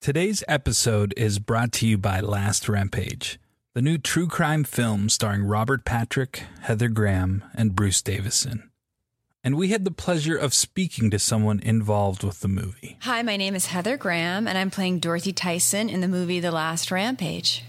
Today's episode is brought to you by Last Rampage, the new true crime film starring Robert Patrick, Heather Graham, and Bruce Davison. And we had the pleasure of speaking to someone involved with the movie. Hi, my name is Heather Graham, and I'm playing Dorothy Tyson in the movie The Last Rampage.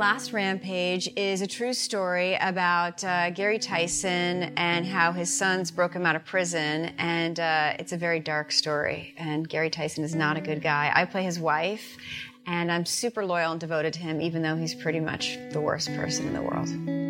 Last Rampage is a true story about uh, Gary Tyson and how his sons broke him out of prison, and uh, it's a very dark story. And Gary Tyson is not a good guy. I play his wife, and I'm super loyal and devoted to him, even though he's pretty much the worst person in the world.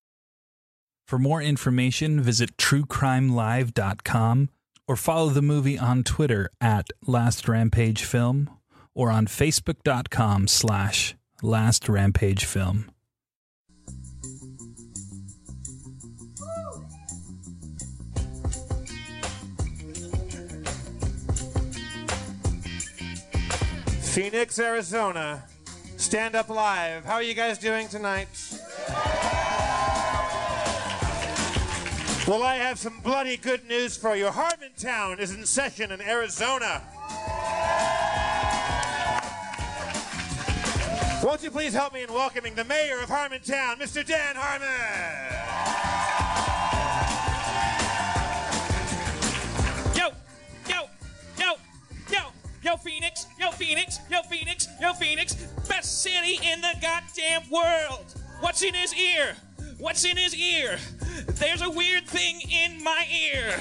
For more information, visit truecrimelive.com or follow the movie on Twitter at Last Rampage Film or on facebook.com slash Last Rampage Film. Phoenix, Arizona. Stand up live. How are you guys doing tonight? Well, I have some bloody good news for you. Harmontown is in session in Arizona. Won't you please help me in welcoming the mayor of Harmontown, Mr. Dan Harmon? Yo, yo, yo, yo, yo, Phoenix, yo, Phoenix, yo, Phoenix, yo, Phoenix, best city in the goddamn world. What's in his ear? What's in his ear? There's a weird thing in my ear.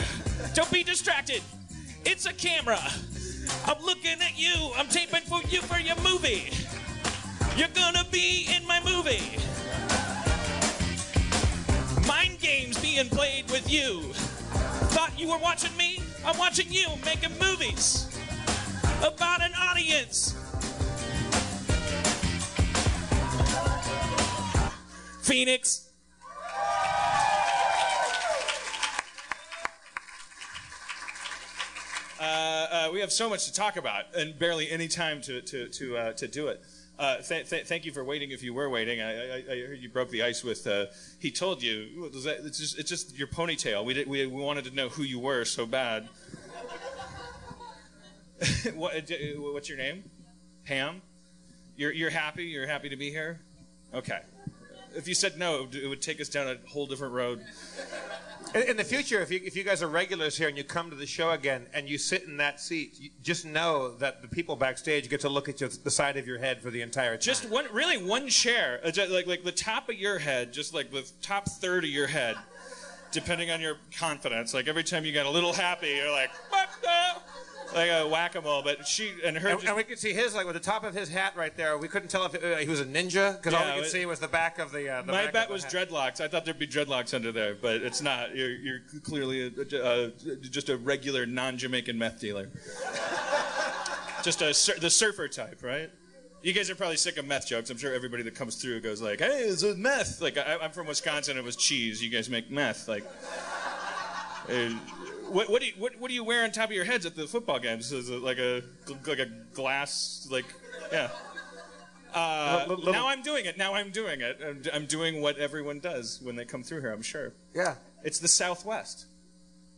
Don't be distracted. It's a camera. I'm looking at you. I'm taping for you for your movie. You're gonna be in my movie. Mind games being played with you. Thought you were watching me? I'm watching you making movies about an audience. Phoenix. Uh, uh, we have so much to talk about and barely any time to to to uh, to do it. Uh, th- th- thank you for waiting. If you were waiting, I, I, I heard you broke the ice with. He told you that, it's, just, it's just your ponytail. We did, we, we wanted to know who you were so bad. what, what's your name? Pam. You're you're happy. You're happy to be here. Okay. If you said no, it would, take us down a whole different road. In, in the future, if you, if you guys are regulars here and you come to the show again and you sit in that seat, just know that the people backstage get to look at the side of your head for the entire time. Just one, really one chair, uh, like like the top of your head, just like the top third of your head, depending on your confidence. Like every time you get a little happy, you're like, what the? Like a whack-a-mole. But she and her. and, just- and we could see his like with the top of his hat right there. We couldn't tell if uh, he was a ninja because all we could it- see was the back of the. Uh, the my back bet was hat. dreadlocks. I thought there'd be dreadlocks under there, but it's not. You're, you're clearly a, a, just a regular non-Jamaican meth dealer. just a sur- the surfer type, right? You guys are probably sick of meth jokes. I'm sure everybody that comes through goes like, "Hey, it's a meth." Like I, I'm from Wisconsin. It was cheese. You guys make meth. Like, uh, what, what do you what, what do you wear on top of your heads at the football games? Is it like a like a glass like yeah? Uh, Little- little- now I'm doing it. Now I'm doing it. I'm, I'm doing what everyone does when they come through here. I'm sure. Yeah. It's the Southwest.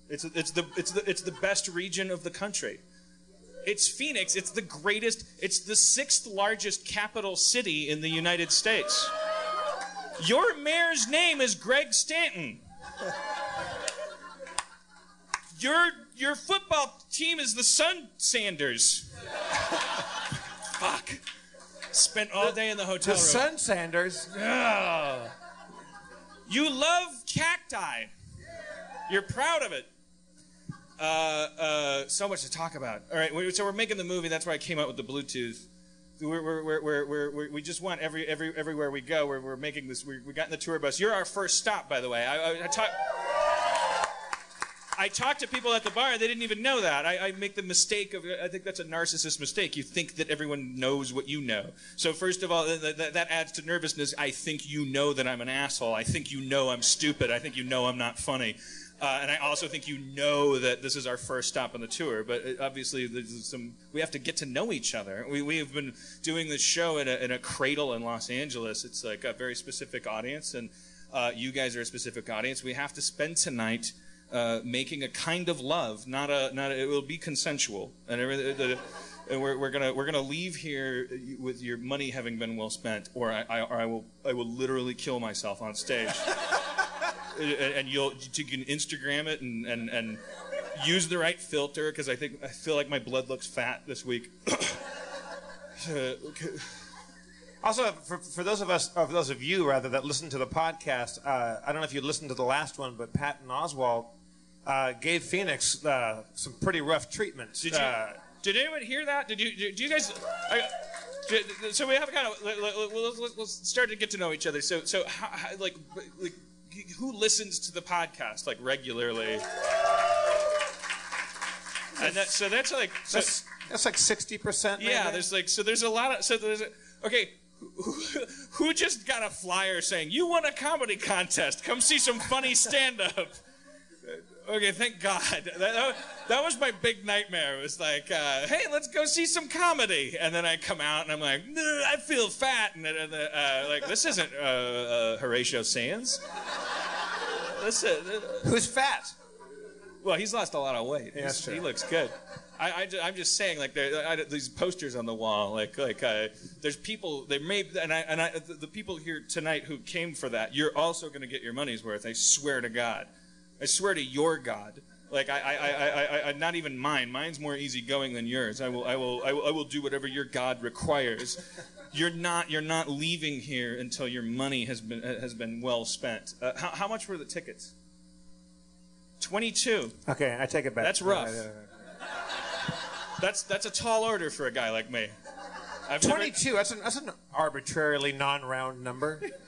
It's it's the it's the it's the best region of the country. It's Phoenix. It's the greatest. It's the sixth largest capital city in the United States. Your mayor's name is Greg Stanton. Your your football team is the Sun Sanders. Fuck. Spent all day in the hotel The room. Sun Sanders. You love cacti. You're proud of it. Uh, uh, so much to talk about. All right, so we're making the movie. That's why I came out with the Bluetooth. We're, we're, we're, we're, we're, we're, just want every, every, everywhere we go. We're, we're making this. We, we got in the tour bus. You're our first stop, by the way. I, I, I talk. I talked to people at the bar. They didn't even know that. I, I make the mistake of. I think that's a narcissist mistake. You think that everyone knows what you know. So first of all, th- th- that adds to nervousness. I think you know that I'm an asshole. I think you know I'm stupid. I think you know I'm not funny. Uh, and I also think you know that this is our first stop on the tour. But uh, obviously, some. We have to get to know each other. We we have been doing this show in a, in a cradle in Los Angeles. It's like a very specific audience, and uh, you guys are a specific audience. We have to spend tonight uh, making a kind of love, not a not. A, it will be consensual, and everything. The, and we're, we're gonna we're gonna leave here with your money having been well spent, or I, I or I will I will literally kill myself on stage. and and you'll you can Instagram it and and, and use the right filter because I think I feel like my blood looks fat this week. Uh, okay. Also, for, for those of us, or for those of you rather, that listen to the podcast, uh, I don't know if you listened to the last one, but Patton Oswalt uh, gave Phoenix uh, some pretty rough treatment. Did you? Uh, did anyone hear that? Did you? Did you guys? I, did, so we have a kind of let, let, let's, let's- let's start to get to know each other. So so how, like like who listens to the podcast like regularly? And that, so that's like so, that's, that's like 60%. yeah. There's like so there's a lot of so there's a, okay. Who, who just got a flyer saying you won a comedy contest? Come see some funny stand up. Okay, thank God. That, that, was my big nightmare. It was like, uh, hey, let's go see some comedy. And then I come out and I'm like, I feel fat. And then, uh, like, this isn't uh, uh, Horatio Sanz. This uh, Who's fat? well, he's lost a lot of weight. Yeah, he looks good. I, I, am just saying, like, there, I, these posters on the wall, like, like, uh, there's people. There may, and I, and I, the, the people here tonight who came for that, you're also going to get your money's worth. I swear to God, I swear to your God. Like, I, I, I, I, I not even mine. Mine's more easygoing than yours. I will, I will, I will, I will do whatever your God requires. You're not, you're not leaving here until your money has been, has been well spent. Uh, how, how much were the tickets? Twenty-two. Okay, I take it back. That's rough. Yeah, yeah, yeah. That's that's a tall order for a guy like me. I've never, 22, that's an, that's an arbitrarily non round number.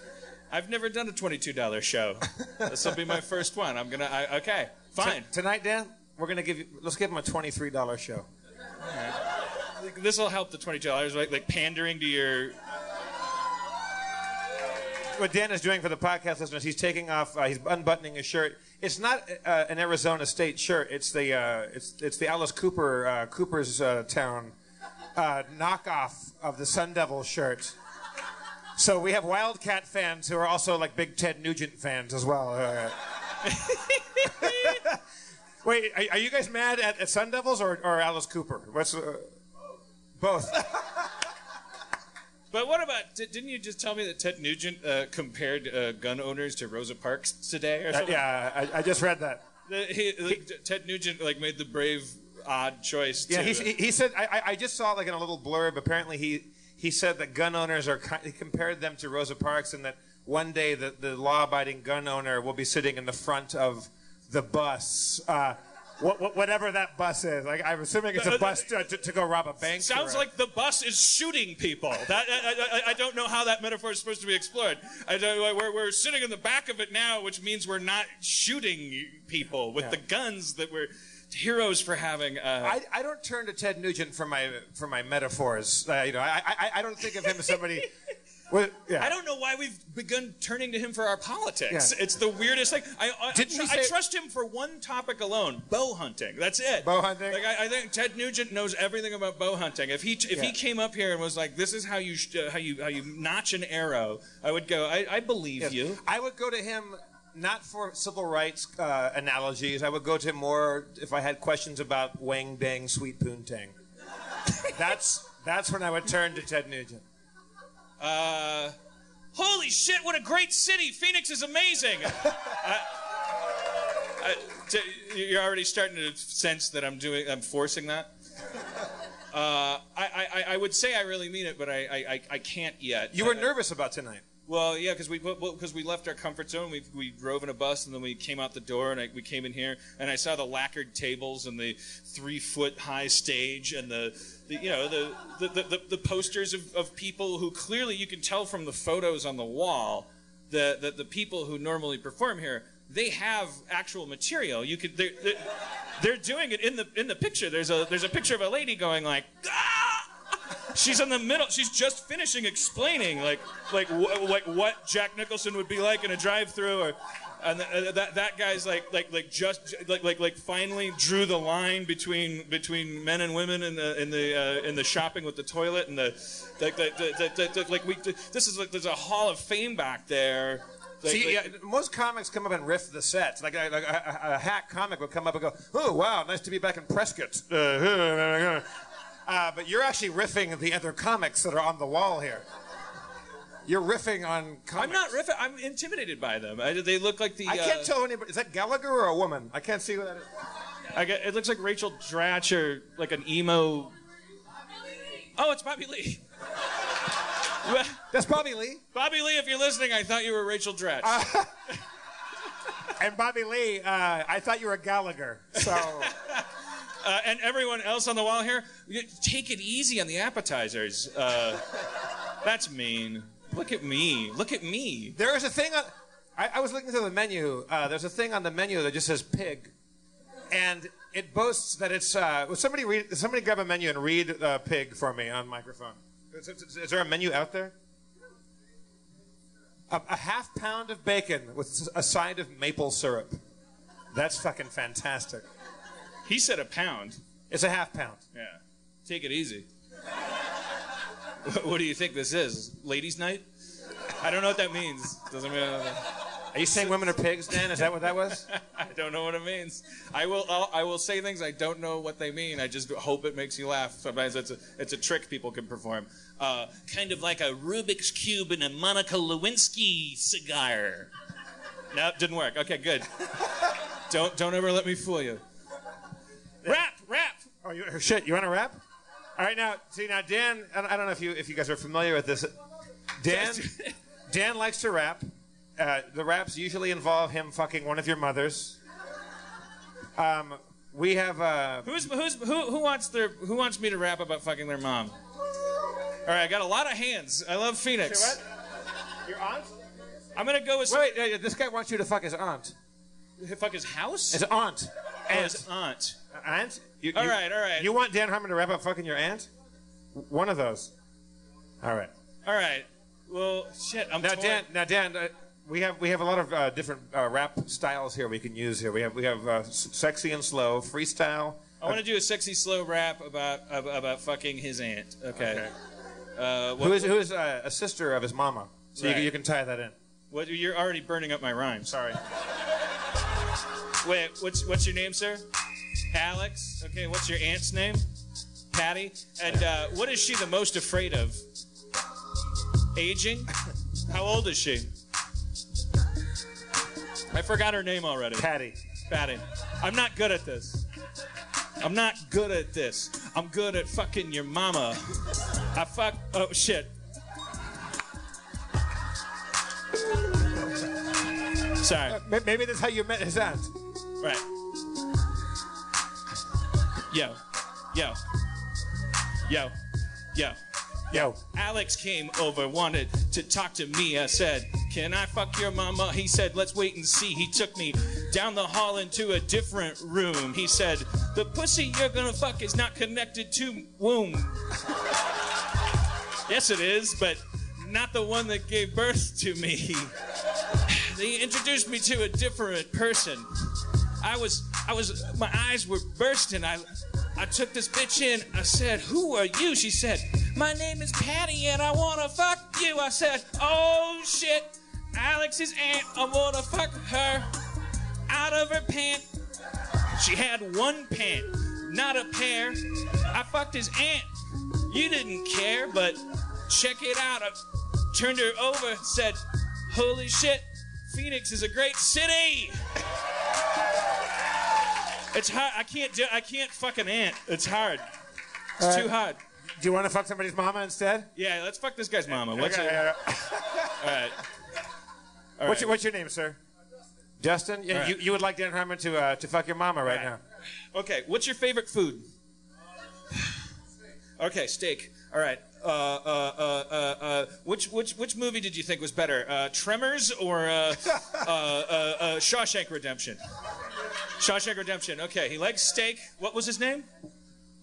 I've never done a twenty-two dollar show. this will be my first one. I'm gonna. I, okay, fine. Tonight, Dan, we're going to give you, let's give him a $23 show. This will help the twenty-two dollars, like like pandering to your. What Dan is doing for the podcast listeners, he's taking off, uh, he's unbuttoning his shirt. It's not uh, an Arizona State shirt. It's the uh, it's it's the Alice Cooper uh, Cooper's uh, Town uh, knockoff of the Sun Devil shirt. So we have Wildcat fans who are also like big Ted Nugent fans as well. Uh, Wait, are, are you guys mad at, at Sun Devils or, or Alice Cooper? What's uh, both? But what about? di- Didn't you just tell me that Ted Nugent uh, compared uh, gun owners to Rosa Parks today, or Uh, yeah, I, I just read that. The- he- like, Ted Nugent like made the brave, odd choice. Yeah, to, he, he said. I, I- I just saw like in a little blurb. Apparently, he he said that gun owners are. He compared them to Rosa Parks, and that one day the, the law-abiding gun owner will be sitting in the front of the bus. Uh, what, what, whatever that bus is, like I'm assuming it's a bus to, to, to go rob a bank. Sounds like the bus is shooting people. That I, I, I don't know how that metaphor is supposed to be explored. I don't, we're, we're sitting in the back of it now, which means we're not shooting people with the guns that we're heroes for having. Uh, I, I don't turn to Ted Nugent for my for my metaphors. Uh, you know, I, I I don't think of him as somebody. Well, yeah. I don't know why we've begun turning to him for our politics. Yeah. It's the weirdest thing. I, I, I, tr- I trust him for one topic alone: bow hunting. That's it. Bow hunting? Like I, I think Ted Nugent knows everything about bow hunting. If he if Yeah. he came up here and was like, "This is how you sh- how you how you notch an arrow," I would go, "I, I believe Yes. you." I would go to him not for civil rights uh, analogies. I would go to more if I had questions about Wang Dang Sweet Poontang. that's that's when I would turn to Ted Nugent. Uh, holy shit! What a great city! Phoenix is amazing. I- I- t- you're already starting to sense that I'm doing. I'm forcing that. Uh, I, I, I would say I really mean it, but I, I, I- I can't yet. You were nervous about tonight. Well, yeah, because we because we left our comfort zone. We, we drove in a bus, and then we came out the door, and I, we came in here, and I saw the lacquered tables and the three foot high stage, and the, the you know the the, the, the, the posters of, of people who clearly you can tell from the photos on the wall that the, the people who normally perform here they have actual material. You could they're, they're, they're doing it in the in the picture. There's a there's a picture of a lady going like. Ah! She's in the middle. She's just finishing explaining like like wh- like what Jack Nicholson would be like in a drive-through, or and th- that that guy's like like like just like like like finally drew the line between between men and women in the in the uh, in the shopping with the toilet and the like the, the, the, like we this is like there's a hall of fame back there. Like- See, like- yeah, most comics come up and riff the sets. Like, a, like a, a, a hack comic would come up and go, "Oh wow, nice to be back in Prescott." Uh, uh, but you're actually riffing the other comics that are on the wall here. You're riffing on comics. I'm not riffing. I'm intimidated by them. I, they look like the. I can't uh, tell anybody. Is that Gallagher or a woman? I can't see who that is. I get, it looks like Rachel Dratch or like an emo. Oh, it's Bobby Lee. That's Bobby Lee. Bobby Lee, if you're listening, I thought you were Rachel Dratch. And Bobby Lee, uh, I thought you were Gallagher. So Uh, and everyone else on the wall here, take it easy on the appetizers. Uh, that's mean. Look at me. Look at me. there is a thing on. I, I was looking through the menu. Uh, there's a thing on the menu that just says pig, and it boasts that it's. Uh, somebody read? Somebody grab a menu and read uh, pig for me on microphone. Is, is- is there a menu out there? A, a half pound of bacon with a side of maple syrup. That's fucking fantastic. He said a pound. It's a half pound. Yeah. Take it easy. what do you think this is? Ladies' night? I don't know what that means. Doesn't mean. Are you saying women are pigs, Dan? Is that what that was? I don't know what it means. I will I'll, I will say things I don't know what they mean. I just hope it makes you laugh. Sometimes it's a it's a trick people can perform. Uh, kind of like a Rubik's cube in a Monica Lewinsky cigar. No, didn't work. Okay, good. Don't don't ever let me fool you. Rap, rap. Oh, you, shit! You want to rap? All right, now see now Dan. I don't know if you if you guys are familiar with this. Dan Dan likes to rap. Uh, the raps usually involve him fucking one of your mothers. Um, we have uh, Who's who's who who wants their who wants me to rap about fucking their mom? All right, I got a lot of hands. I love Phoenix. Your aunt? I'm gonna go with Wait, wait, wait, this guy wants you to fuck his aunt. fuck his house. His aunt. Oh, Aunt. his aunt. Aunt? You, All you- right, all right. You want Dan Harmon to rap about fucking your aunt? One of those. All right. All right. Well, shit. I'm Now, torn. Dan. Now, Dan. Uh, we have we have a lot of uh, different uh, rap styles here we can use here. We have we have uh, s- sexy and slow, freestyle. I want to do a sexy slow rap about ab- about fucking his aunt. Okay. Uh, what, Who is who is uh, a sister of his mama? So you, Right. can- you can tie that in. what, you're already burning up my rhyme. Sorry. Wait, what's what's your name, sir? Alex. Okay, what's your aunt's name? Patty. And uh, what is she the most afraid of? Aging. How old is she? I forgot her name already. Patty. Patty. I'm not good at this. I'm not good at this. I'm good at fucking your mama. I fuck. Oh shit. Sorry. Ma- Maybe that's how you met his aunt. Right. Yo. Yo. Yo. Yo. Yo. Alex came over, wanted to talk to me. I said, Can I fuck your mama? He said, Let's wait and see. He took me down the hall into a different room. He said, The pussy you're gonna fuck is not connected to womb. yes, it is, but not the one that gave birth to me. they introduced me to a different person. I was, I was, my eyes were bursting. I, I took this bitch in. I said, "Who are you?" She said, "My name is Patty, and I wanna fuck you." I said, "Oh shit, Alex's aunt. I wanna fuck her out of her pant." She had one pant, not a pair. I fucked his aunt. You didn't care, but check it out. I turned her over, said, "Holy shit, Phoenix is a great city." It's hard. I can't do. I can't fuck an ant. It's hard. It's too hard. Do you want to fuck somebody's mama instead? Yeah, let's fuck this guy's mama. What's Okay, it? yeah, All right. yeah. What's, your, what's your name, sir? Justin. Yeah, right. you, you would like Dan Harmon to uh, to fuck your mama right, Right. now. Okay. What's your favorite food? Okay, steak. All right. Uh, uh, uh, uh, uh, which which which movie did you think was better, uh, Tremors or uh, uh, uh, uh, Shawshank Redemption? Shawshank Redemption. Okay, he likes steak. What was his name?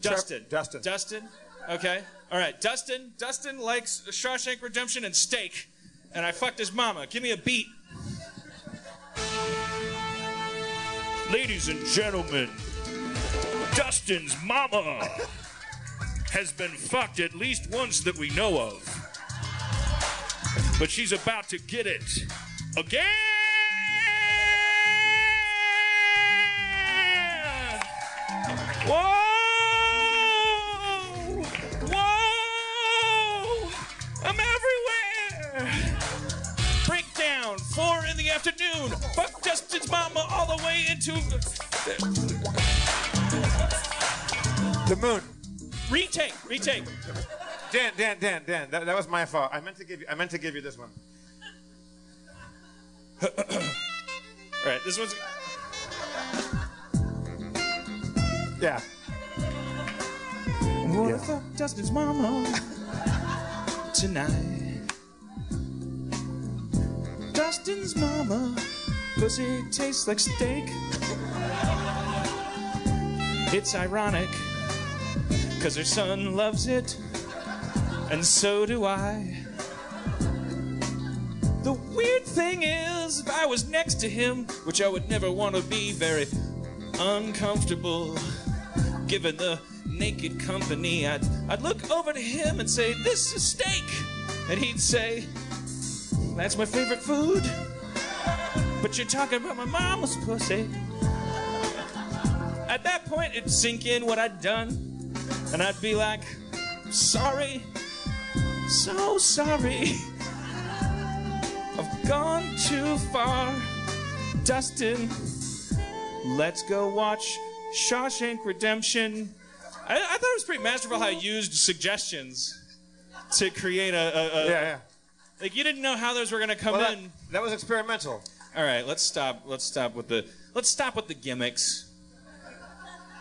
Dustin. Dustin. Dustin. Okay. All right. Dustin. Dustin likes Shawshank Redemption and steak, and I fucked his mama. Give me a beat. Ladies and gentlemen, Dustin's mama has been fucked at least once that we know of. But she's about to get it again. Whoa! Whoa! I'm everywhere! Breakdown, four in the afternoon. Fuck Justin's mama all the way into The moon. Retake, retake. Dan, Dan, Dan, Dan. That, that was my fault. I meant to give you. I meant to give you this one. All right, this one's. Yeah. Wanna fuck Justin's mama tonight. Dustin's mama, pussy tastes like steak. It's ironic, cause her son loves it, and so do I. The weird thing is, if I was next to him, which I would never want to be, very uncomfortable given the naked company, I'd, I'd look over to him and say, This is steak. And he'd say, That's my favorite food. But you're talking about my mama's pussy. At that point, it'd sink in what I'd done. And I'd be like, Sorry. So sorry. I've gone too far. Dustin, let's go watch Shawshank Redemption. I, I thought it was pretty masterful how you used suggestions to create a, a, a Yeah, yeah. like you didn't know how those were to come Well, that, in. that was experimental. All right, let's stop. Let's stop with the. Let's stop with the gimmicks.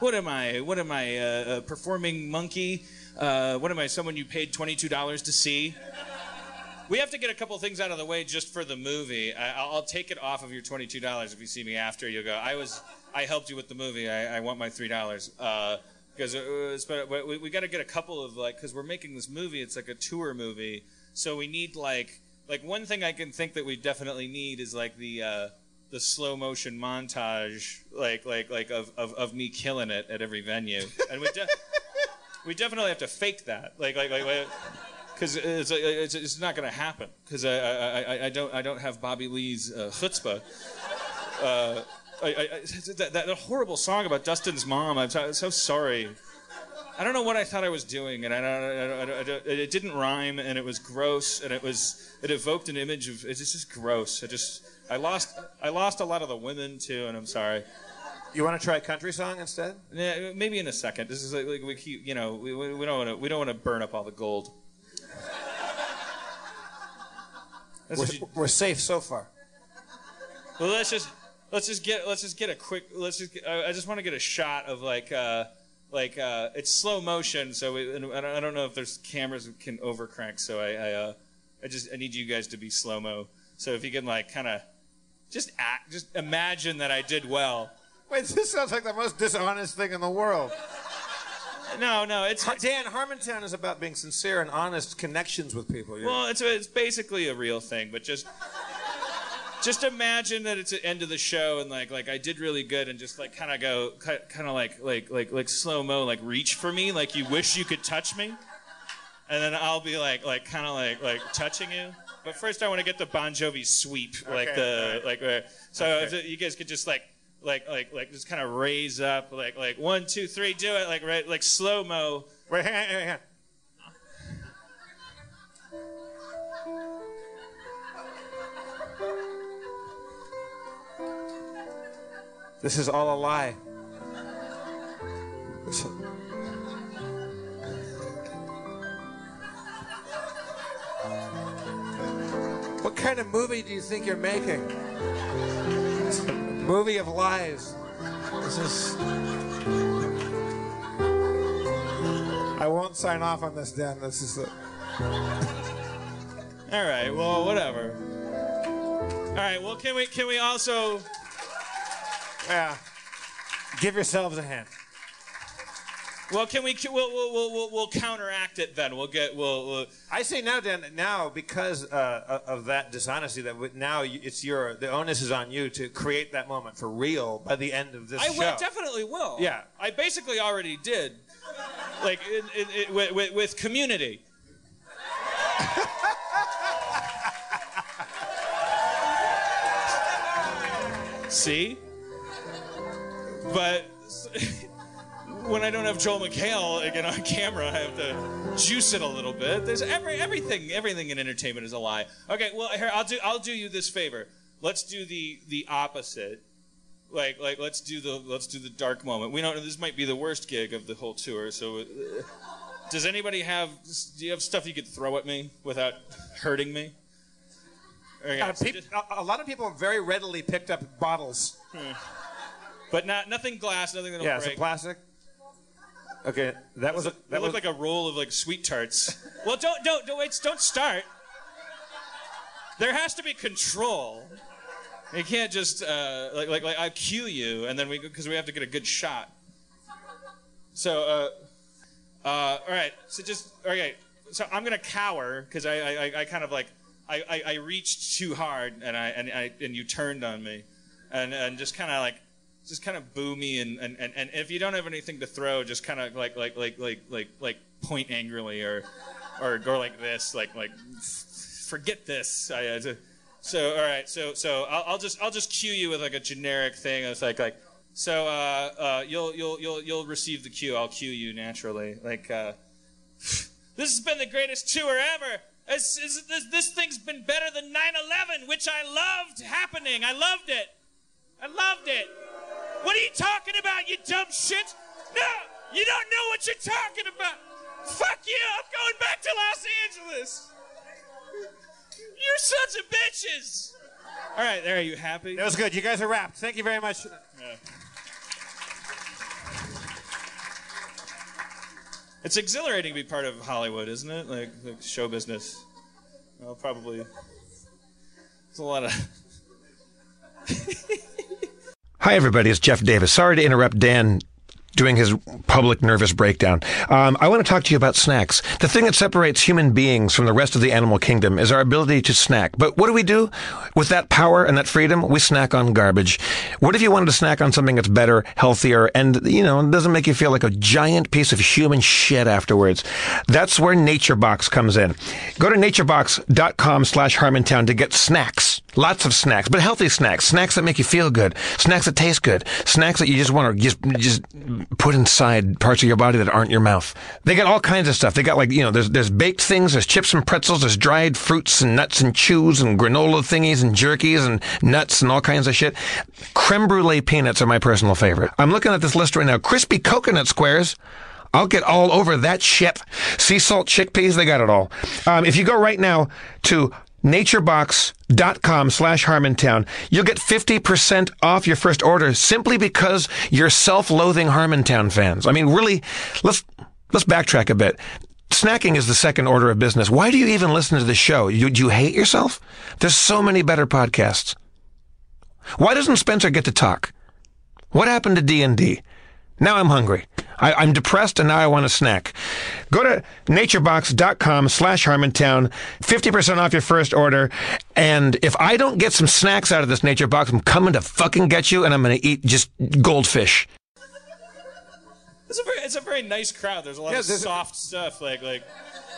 What am I? What am I? Uh, a performing monkey? Uh, what am I? Someone you paid twenty-two dollars to see? We have to get a couple things out of the way just for the movie. I, I'll I'll take it off of your twenty-two dollars if you see me after. You'll go. I was. I helped you with the movie. I, I want my three dollars. Uh, because uh, we, we got to get a couple of like because we're making this movie. It's like a tour movie, so we need like like one thing I can think that we definitely need is like the uh, the slow motion montage, like like like of, of, of me killing it at every venue, and we de- we definitely have to fake that, like like like. because it's, it's, it's not going to happen because I, I, I, I don't I don't have Bobby Lee's uh, chutzpah. Uh, I, I, that, that horrible song about Dustin's mom. I'm so, so sorry. I don't know what I thought I was doing, and I, don't, I, I, it didn't rhyme, and it was gross, and it was it evoked an image of it's just gross. I just I lost I lost a lot of the women too, and I'm sorry. You want to try a country song instead? Yeah, maybe in a second. This is like, like we keep, you know, we, we don't want to we don't want to burn up all the gold. We're, you, we're safe so far. well, let's just let's just get let's just get a quick let's just get, I, I just want to get a shot of like uh, like uh, it's slow motion, so we, and I don't- I don't know if there's cameras that can overcrank, so I I, uh, I just I need you guys to be slow mo. So if you can like kind of just act, just imagine that I did well. Wait, this sounds like the most dishonest thing in the world. No, no, it's Dan, Harmontown is about being sincere and honest connections with people. you know? Well, it's it's basically a real thing, but just just imagine that it's the end of the show and like like I did really good and just like kind of go kind of like like like like slow mo like reach for me like you wish you could touch me, and then I'll be like like kind of like like touching you. But first, I want to get the Bon Jovi sweep, like Okay, the alright. like. Uh, so Okay. you guys could just like like like like just kind of raise up, like like one two three, do it like right like slow mo. Wait, hang on, hang on. This is all a lie. Kind of movie do you think you're making? It's a movie of lies. This is. I won't sign off on this, Dan. This is. All right. Well, whatever. All right. Well, can we can we also Yeah. Give yourselves a hand. Well can we we'll we'll we'll, we'll, counteract it then. We'll get we'll, we'll I say now, Dan. Now, because uh, of that dishonesty, that w- now it's your the onus is on you to create that moment for real by the end of this I show. will definitely will. Yeah. I basically already did. Like in, in, in, with, with, with community. See? But when I don't have Joel McHale again on camera, I have to juice it a little bit. There's every everything everything in entertainment is a lie. Okay, well here I'll do I'll do you this favor. Let's do the the opposite. Like like let's do the let's do the dark moment. We don't know this might be the worst gig of the whole tour. So uh, does anybody have do you have stuff you could throw at me without hurting me? Okay, Uh, so peop- just- a, a lot of people very readily picked up bottles. but not nothing glass, nothing that'll Yeah, break. it plastic? Okay, that was a, That that looked was like a roll of like sweet tarts. well, don't don't don't wait, don't start. There has to be control. You can't just uh, like like like I cue you and then we because we have to get a good shot. So uh, uh, all right, so just okay. So I'm gonna cower because I, I I- I kind of like I, I, I reached too hard and I and I and you turned on me, and and just kind of like just kind of boo me and, and, and, and if you don't have anything to throw, just kind of like like like like like like point angrily or or go like this, like like forget this. I, so all right, so so I'll, I'll just I'll just cue you with like a generic thing. It's like like so uh, uh, you'll you'll you'll you'll receive the cue. I'll cue you naturally. Like uh, this has been the greatest tour ever. This, this thing's been better than 9/11, which I loved happening. I loved it. I loved it. What are you talking about, you dumb shit? No, you don't know what you're talking about. Fuck you, I'm going back to Los Angeles. You're sons of bitches. All right, there, are you happy? that was good. You guys are wrapped. Thank you very much. Yeah. It's exhilarating to be part of Hollywood, isn't it? Like, like show business. Well, probably. It's a lot of. Hi, everybody. It's Jeff Davis. Sorry to interrupt Dan doing his public nervous breakdown. Um, I want to talk to you about snacks. The thing that separates human beings from the rest of the animal kingdom is our ability to snack. But what do we do with that power and that freedom? We snack on garbage. What if you wanted to snack on something that's better, healthier, and you know doesn't make you feel like a giant piece of human shit afterwards? That's where NatureBox comes in. Go to naturebox.com/slash Harmontown to get snacks. Lots of snacks, but healthy snacks. Snacks that make you feel good. Snacks that taste good. Snacks that you just want to just just put inside parts of your body that aren't your mouth. They got all kinds of stuff. They got like you know, there's there's baked things, there's chips and pretzels, there's dried fruits and nuts and chews and granola thingies and jerkies and nuts and all kinds of shit. Creme brulee peanuts are my personal favorite. I'm looking at this list right now. Crispy coconut squares. I'll get all over that shit. Sea salt chickpeas, they got it all. Um, if you go right now to naturebox.com slash Harmontown, you'll get 50% off your first order simply because you're self-loathing Harmontown fans. I mean, really, let's, let's backtrack a bit. Snacking is the second order of business. Why do you even listen to the show? You, do you hate yourself? There's so many better podcasts. Why doesn't Spencer get to talk? What happened to D&D? Now I'm hungry. I, am depressed and now I want a snack. Go to naturebox.com slash Harmontown, 50% off your first order. And if I don't get some snacks out of this nature box, I'm coming to fucking get you and I'm going to eat just goldfish. It's a very, it's a very nice crowd. There's a lot Yeah, of there's- soft stuff. Like like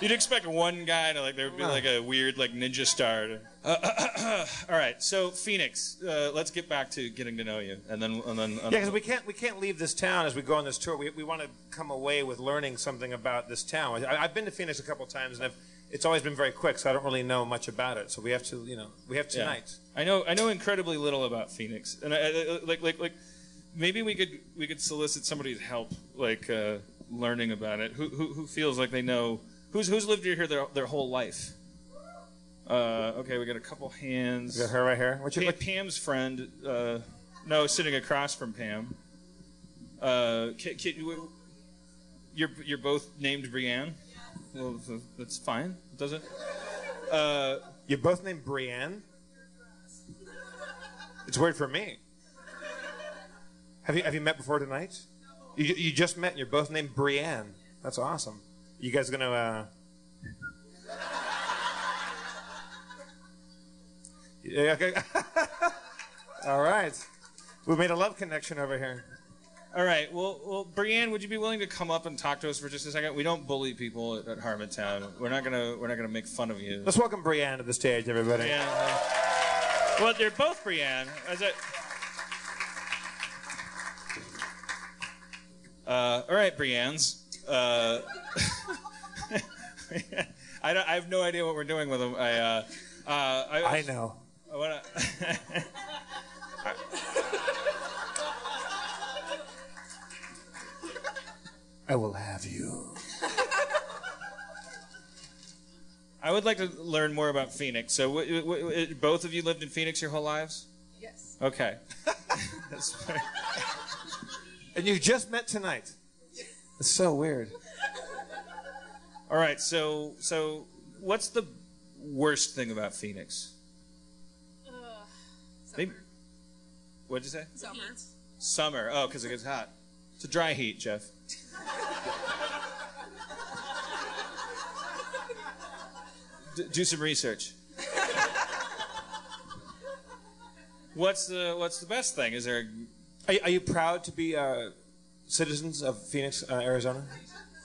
you'd expect one guy to like there would be like a weird like ninja star. To, uh, all right, so Phoenix, uh, let's get back to getting to know you, and then and then Yeah, because we can't we can't leave this town as we go on this tour. We, we want to come away with learning something about this town. I, I've been to Phoenix a couple times, and I've, it's always been very quick, so I don't really know much about it. So we have to, you know, we have Yeah. tonight. I know I know incredibly little about Phoenix, and I, I, like like like maybe we could we could solicit somebody's help, like uh, learning about it. Who, who who feels like they know who's who's lived here their their whole life. Uh, okay, we got a couple hands. We got her right here. What's your, Pa- Pam's friend, uh, no, sitting across from Pam. Uh, ki- ki- w- you're you're both named Brienne. Well, that's fine. It Does it? Uh, You're both named Brienne. It's weird for me. Have you have you met before tonight? You you just met. and You're both named Brienne. That's awesome. You guys gonna? Uh... Yeah, okay. All right. We made a love connection over here. all right. Well, well, Brienne, would you be willing to come up and talk to us for just a second? We don't bully people at, at Harmontown. We're not gonna we're not gonna make fun of you. Let's welcome Brienne to the stage, everybody. Yeah. uh, well, they're both. As it. Uh, all right, Brienne's. Uh, I, don't, I have no idea what we're doing with them. I, uh, uh, I, I know. I wanna, I will have you. I would like to learn more about Phoenix. So, w- w- w- both of you lived in Phoenix your whole lives? Yes. Okay. That's. And you just met tonight. It's so weird. All right. So, so what's the worst thing about Phoenix? Maybe. What'd you say? Summer. Summer. Oh, because it gets hot. It's a dry heat, Jeff. D- do some research. What's the What's the best thing? Is there? Are, are you proud to be uh, citizens of Phoenix, uh, Arizona?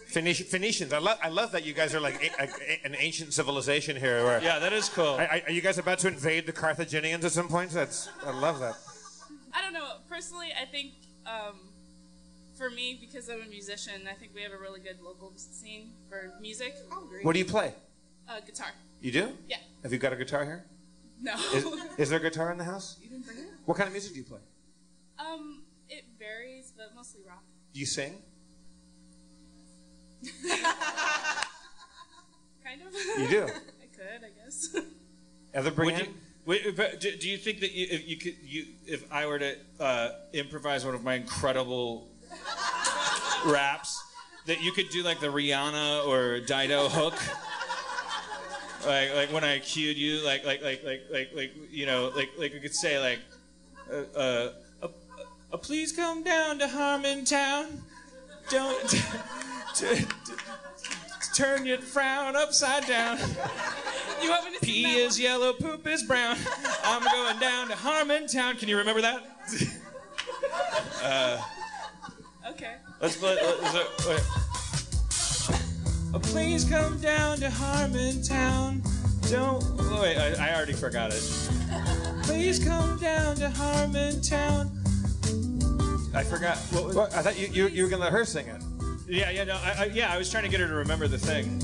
Phoenici- Phoenicians. I love. I love that you guys are like a, a- an ancient civilization here. Where, Yeah, that is cool. Are, are- are you guys about to invade the Carthaginians at some point? That's. I love that. I don't know. Personally, I think um, for me, because I'm a musician, I think we have a really good local scene for music. What do you play? Uh, guitar. You do? Yeah. Have you got a guitar here? No. Is, is there a guitar in the house? you didn't bring it? What kind of music do you play? Um, it varies, but mostly rock. Do you sing? Kind of. You do. I could, I guess. Other Would Brienne? you, wait, but do, do you think that you, if you could, you, if I were to uh, improvise one of my incredible raps, that you could do like the Rihanna or Dido hook? Like, like when I cued you, like, like, like, like, like, like, you know, like, like we could say, like, uh, uh, uh, please come down to Harmontown. Don't t- t- t- turn your frown upside down. You want me to sing Pee that is yellow, poop is brown. I'm going down to Harmontown. Can you remember that? Uh. Okay. let's play. Let's, uh, wait. Oh, please come down to Harmontown. Don't. Oh, wait, I, I already forgot it. Please come down to Harmontown. I forgot. What was, What? I thought you, you, you were going to let her sing it. yeah, yeah, no, I, I, yeah. I was trying to get her to remember the thing.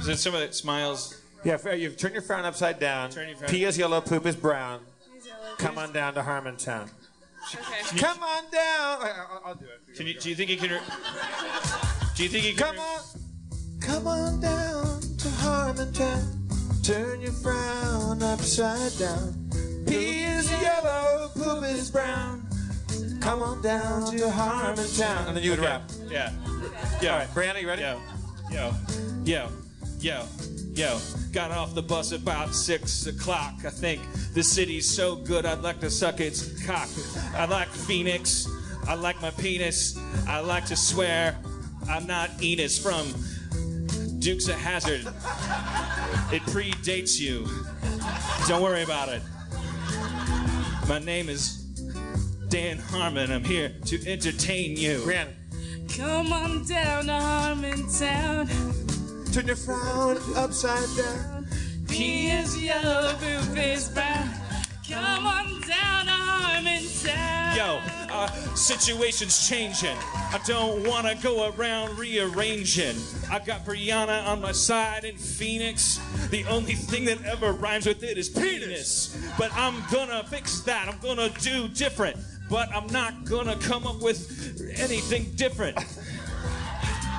Is it some of that smiles? Yeah, f- uh, you turn your frown upside down. Turn your frown- Pee is yellow, poop is brown. Please. Come on down to Harmontown. Okay. Come on down. I, I, I'll do it. Can you, do you think you can? Re- do you think you can? Come on. Come on down to Harmontown. Turn your frown upside down. Pee is yellow, poop is brown. Come on down to Harmontown. And then you would rap. Yeah. Yeah. All right, Brianna, you ready? Yo, yo, yo, yo, yo. Got off the bus about six o'clock. I think the city's so good I'd like to suck its cock. I like Phoenix. I like my penis. I like to swear I'm not Enos from Dukes of Hazzard. It predates you. Don't worry about it. My name is Dan Harmon. I'm here to entertain you. Brianna, Come on down to Harmontown. turn your frown upside down. P is yellow, poop is brown. Come on down to Harmontown. Yo, uh, situation's changing. I don't wanna go around rearranging. I got Brianna on my side in Phoenix. The only thing that ever rhymes with it is penis. But I'm gonna fix that. I'm gonna do different. But I'm not gonna come up with anything different.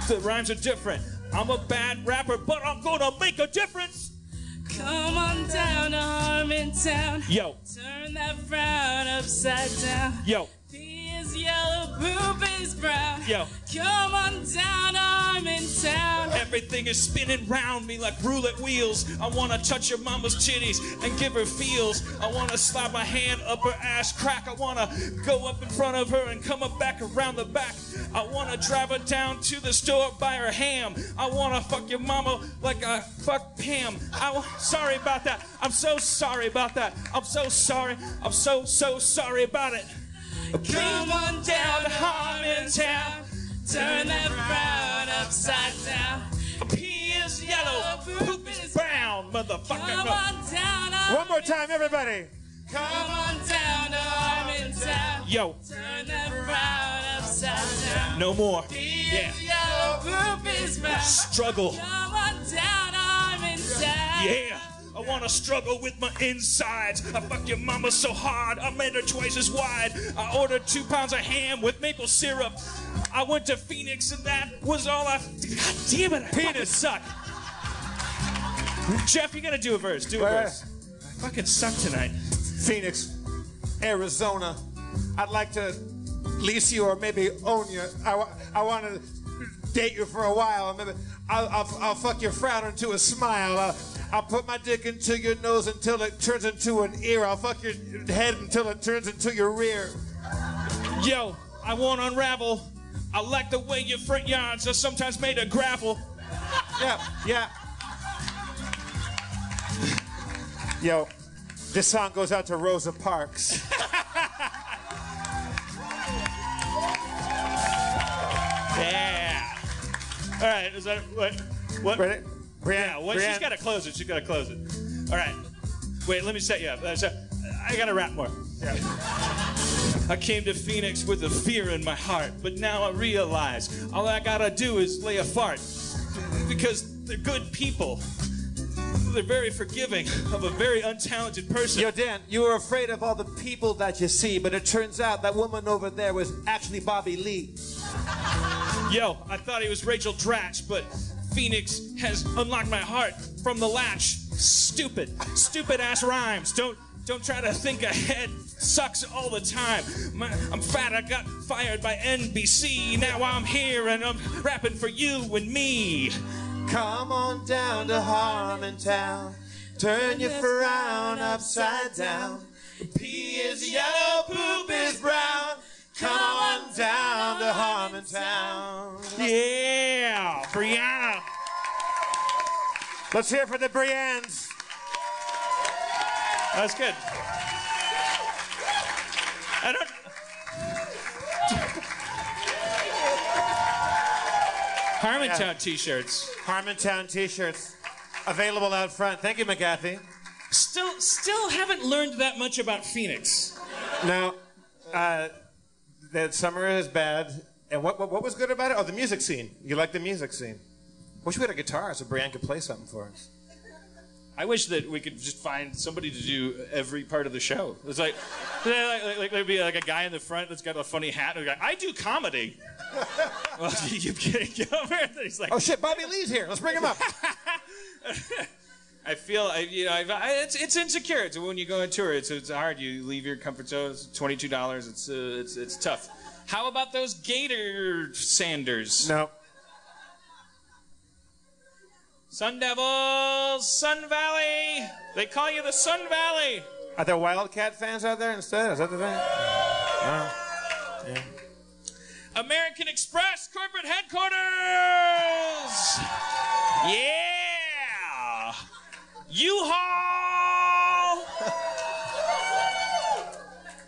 The rhymes are different. I'm a bad rapper, but I'm gonna make a difference. Come on down to Harmontown. Yo, Turn that frown upside down. yo, is yellow, poop is brown. yo. Come on down to Harmontown. Everything is spinning round me like roulette wheels. I wanna touch your mama's titties and give her feels. I wanna slide my hand up her ass crack. I wanna go up in front of her and come up back around the back. I wanna drive her down to the store, buy her ham. I wanna fuck your mama like I fuck Pam. I sorry about that. I'm so sorry about that. I'm so sorry. I'm so so sorry about it. Come on down to Harmontown. Turn that frown upside down. P is yellow, poop is brown, motherfucker. Come on down to One more time, everybody. Come on down to Harmontown. Yo, Turn that frown upside down. no more. P Yeah. is yellow, poop is brown. Struggle. Come on down to Harmontown. Yeah. I wanna struggle with my insides. I fuck your mama so hard, I made her twice as wide. I ordered two pounds of ham with maple syrup. I went to Phoenix and that was all I. God damn it, I fucking suck. Jeff, you gotta do a verse. Do a Right. verse. I fucking suck tonight. Phoenix, Arizona. I'd like to lease you or maybe own you. I, I want to date you for a while. Maybe I'll, I'll, I'll fuck your frown into a smile. I'll, I'll put my dick into your nose until it turns into an ear. I'll fuck your head until it turns into your rear. Yo, I won't unravel. I like the way your front yards are sometimes made of gravel. Yeah, yeah. Yo, this song goes out to Rosa Parks. Yeah. All right. Is that what? What? Ready? Yeah. What? She's got to close it. She's got to close it. All right. Wait. Let me set you up. Uh, so, I got to rap more. Yeah. I came to Phoenix with a fear in my heart, but now I realize all I gotta do is lay a fart. Because they're good people. They're very forgiving of a very untalented person. Yo, Dan, you were afraid of all the people that you see, but it turns out that woman over there was actually Bobby Lee. Yo, I thought he was Rachel Dratch, but Phoenix has unlocked my heart from the latch. Stupid, stupid ass rhymes. Don't don't try to think ahead. Sucks all the time. My, I'm fat. I got fired by NBC. Now I'm here and I'm rapping for you and me. Come on down to Harmontown. Turn your frown upside down. P is yellow, poop is brown. Come on down to Harmontown. Yeah, Brianna. Let's hear for the Briennes. That's good. I don't. Harmontown T-shirts. Harmontown T-shirts available out front. Thank you, McGathy. Still, still haven't learned that much about Phoenix. Now, uh, that summer is bad. And what, what what was good about it? Oh, the music scene. You like the music scene. Wish we had a guitar so Brian could play something for us. I wish that we could just find somebody to do every part of the show. It's like, like, like, like there'd be like a guy in the front that's got a funny hat. And a guy, I do comedy. well, you get over. And he's like, Oh shit, Bobby Lee's here. Let's bring him up. I feel, I, you know, I, it's it's insecure. It's when you go on tour. It's it's hard. You leave your comfort zone. It's twenty two dollars. It's uh, it's it's tough. How about those Gator Sanders? no. Sun Devils, Sun Valley. They call you the Sun Valley. Are there Wildcat fans out there instead? Is that the thing? No. American Express corporate headquarters. Yeah. U-Haul.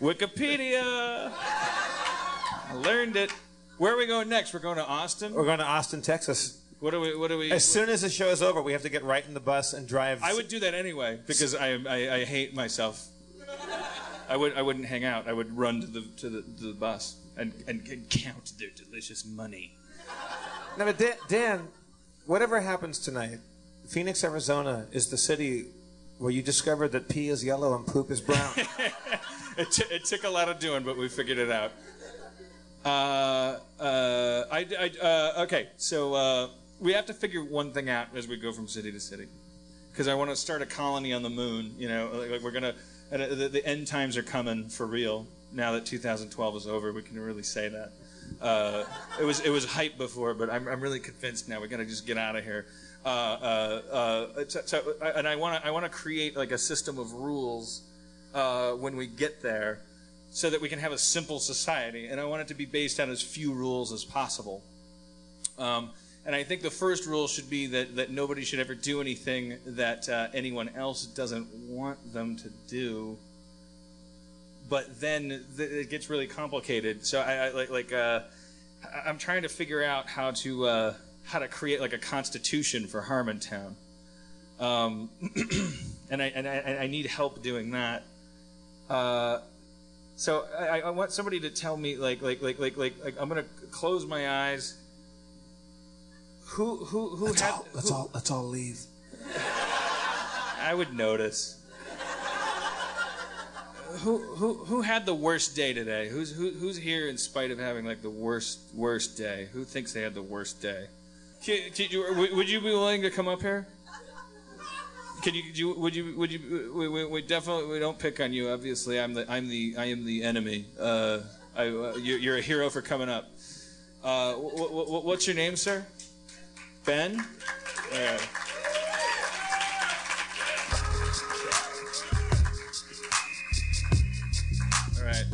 Wikipedia. I learned it. Where are we going next? We're going to Austin. We're going to Austin, Texas. What do we? What do we? As soon as the show is over, we have to get right in the bus and drive. I would do that anyway because I, I, I hate myself. I would I wouldn't hang out. I would run to the to the, to the bus and, and, and count their delicious money. Now, but Dan, Dan, whatever happens tonight, Phoenix, Arizona is the city where you discovered that pee is yellow and poop is brown. It, t- it took a lot of doing, but we figured it out. Uh, uh, I, I, uh, okay, so uh, we have to figure one thing out as we go from city to city, because I want to start a colony on the moon. You know, like, we're gonna. Uh, the, the end times are coming for real. Now that 2012 is over, we can really say that. Uh, it was it was hype before, but I'm, I'm really convinced now. We got to just get out of here. Uh, uh, uh, so, so, and I want to I want to create like a system of rules uh, when we get there, so that we can have a simple society. And I want it to be based on as few rules as possible. Um, and I think the first rule should be that, that nobody should ever do anything that uh, anyone else doesn't want them to do. But then th- it gets really complicated. So I, I like like uh, I'm trying to figure out how to uh, how to create like a constitution for Harmontown. Um, and I and I, I need help doing that. Uh, so I, I want somebody to tell me like like like like like, like I'm gonna close my eyes. Who who who Let's had? all, let's who- all let's all leave. I would notice. Who who who had the worst day today? Who's who, who's here in spite of having like the worst worst day? Who thinks they had the worst day? Can, can you, would- would you be willing to come up here? Can you, do you would you would you we, we, we definitely we don't pick on you obviously I'm the I'm the I am the enemy uh, I, uh, you're, you're a hero for coming up uh, wh- wh- wh- what's your name sir Ben All right. All right.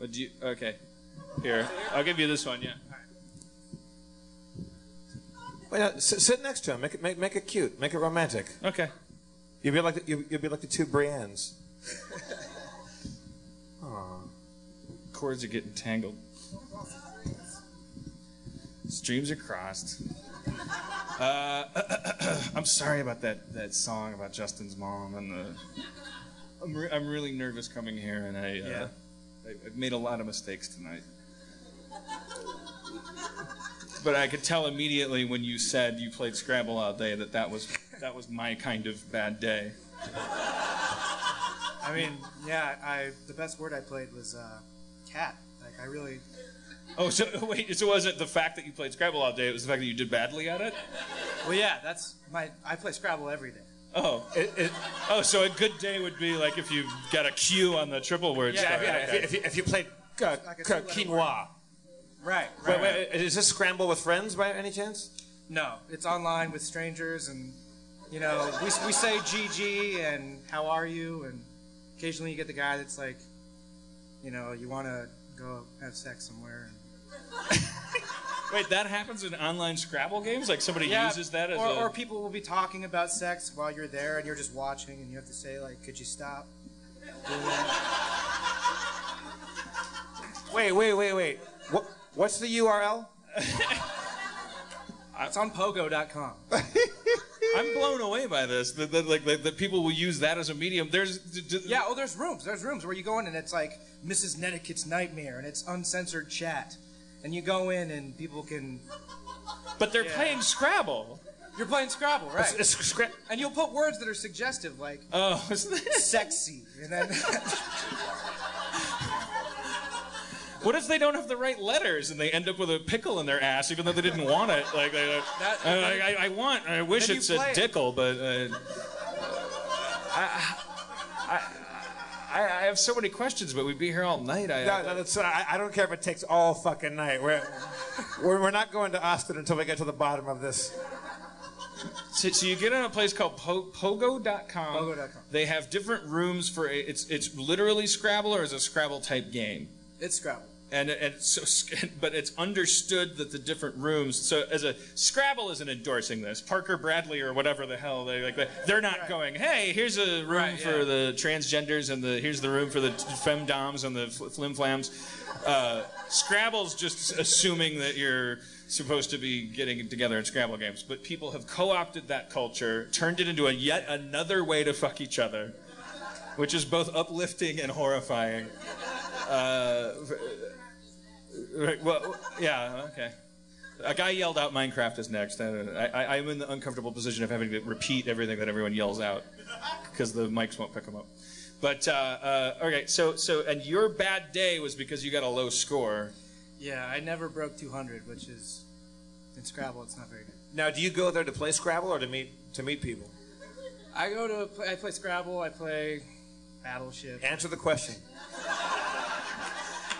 Would you? Okay. Here, I'll give you this one. Yeah. Wait, uh, sit, sit next to him. Make it make, make it cute. Make it romantic. Okay. You'll be like the, you'll, you'll be like the two Briennes. Aw. Cords are getting tangled. Streams are crossed. Uh, I'm sorry about that, that song about Justin's mom and the. I'm, re- I'm really nervous coming here, and I, uh, Yeah. I I've made a lot of mistakes tonight. But I could tell immediately when you said you played Scrabble all day that that was that was my kind of bad day. I mean, yeah, I the best word I played was uh, cat. Like I really, Oh, so wait, so was it the fact that you played Scrabble all day? It was the fact that you did badly at it? well, yeah, that's my. I play Scrabble every day. Oh, it, it, oh, so a good day would be like if you got a Q on the triple word. Yeah, story. yeah, if, you, Okay. if, you, if you played uh, Like uh, quinoa. Right. Wait, right. wait, is this scramble with friends by any chance? No, it's online with strangers, and you know, we, we say GG and how are you, and occasionally you get the guy that's like, you know, you want to go have sex somewhere. Wait, that happens in online Scrabble games? Like somebody yeah, uses that as or, a. or people will be talking about sex while you're there and you're just watching and you have to say like, could you stop? Wait, wait, wait, wait. What, what's the URL? it's on Pogo.com. I'm blown away by this. That, that, like that, that people will use that as a medium. There's d- d- Yeah, oh, there's rooms. There's rooms where you go in and it's like Mrs. Netiquette's Nightmare and it's uncensored chat. And you go in and people can. But they're Yeah. playing Scrabble. You're playing Scrabble, right? It's- it's scra- and you'll put words that are suggestive, like Oh, sexy, and then what if they don't have the right letters and they end up with a pickle in their ass, even though they didn't want it? Like, they, That- I, I, I want. I wish it said play it. dickle, but. Uh, I, I, I have so many questions, but we'd be here all night. I, No, no, that's, I, I don't care if it takes all fucking night. We're, we're, we're not going to Austin until we get to the bottom of this. So, so you get on a place called po- Pogo.com. Pogo.com. They have different rooms for a, it's it's literally Scrabble or is it a Scrabble type game. it's Scrabble. And, and so, but it's understood that the different rooms. So, as a Scrabble isn't endorsing this. Parker Bradley or whatever the hell they like. They're not going. Hey, here's a room Right, for yeah. the transgenders, and the here's the room for the femdoms and the fl- flim flams. Uh, Scrabble's just assuming that you're supposed to be getting together in Scrabble games, but people have co-opted that culture, turned it into a yet another way to fuck each other, which is both uplifting and horrifying. Uh, Right, well, yeah, okay. A guy yelled out Minecraft is next. I, I, I'm in the uncomfortable position of having to repeat everything that everyone yells out because the mics won't pick them up. But uh, uh, okay, so so and your bad day was because you got a low score. Yeah, I never broke 200, which is in Scrabble. It's not very good. Now, do you go there to play Scrabble or to meet to meet people? I go to I play Scrabble. I play Battleship. Answer the question.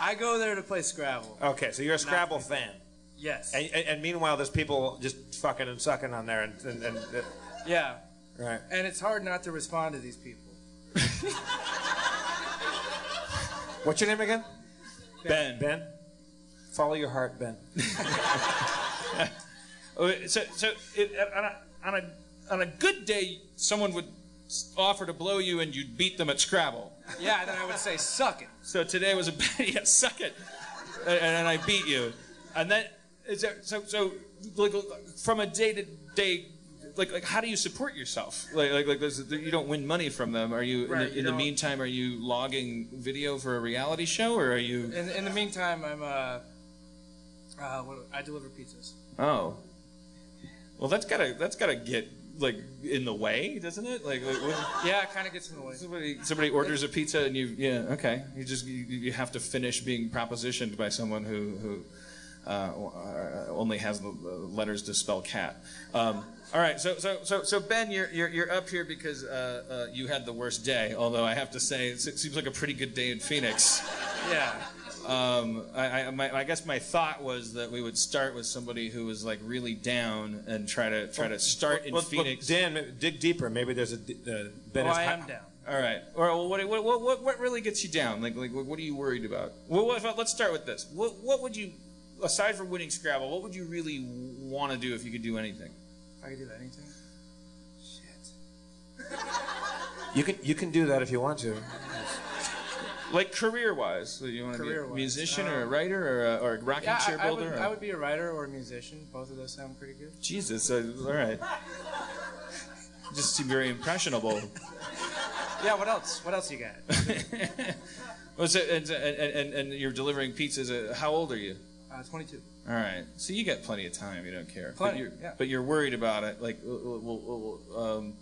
I go there to play Scrabble. Okay, so you're a Scrabble fan. Yes. And, and, and meanwhile, there's people just fucking and sucking on there, and, and, and uh, Yeah. right. And it's hard not to respond to these people. What's your name again? Ben. Ben. Follow your heart, Ben. Oh, So so it, on, a, on a on a good day, someone would s- offer to blow you, and you'd beat them at Scrabble. Yeah, then I would say, suck it. So today was a bad yeah, suck it, and, and I beat you, and then is there, so so like from a day to day. Like, like, how do you support yourself? Like, like, like, there's, you don't win money from them. Are you, Right, in, the, you in the meantime, are you logging video for a reality show, or are you? In, in the meantime, I'm, uh, uh, I deliver pizzas. Oh, well, that's gotta, that's gotta get like in the way, doesn't it? Like, like what, Yeah, it kind of gets in the way. somebody, somebody orders a pizza, and you, yeah, okay, you just, you, you have to finish being propositioned by someone who, who uh, only has the letters to spell cat. Um, all right, so so so so Ben, you're you're, you're up here because uh, uh, you had the worst day. Although I have to say, it seems like a pretty good day in Phoenix. Yeah. Um, I, I, my, I guess my thought was that we would start with somebody who was like really down and try to try to start in Well, well, Phoenix. Dan, dig deeper. Maybe there's a d- uh, Ben Oh, is I am down. All right. Or well, what, what, what, what, what really gets you down? Like, like what are you worried about? Well, what, if- let's start with this. What, what would you, aside from winning Scrabble, what would you really want to do if you could do anything? If I could do anything. Shit. you can you can do that if you want to. Like career-wise, so you want to be a Career-wise, musician or a um, writer or a, or a rocking Yeah, chair I, I, builder? would, or- I would be a writer or a musician. Both of those sound pretty good. Jesus, uh, all right. Just seem very impressionable. Yeah, what else? What else you got? Well, so, and, and, and, and you're delivering pizzas. Uh, how old are you? Uh, 22. All right, so you got plenty of time. You don't care. Plenty, but you're, yeah. But you're worried about it. Like, well, um,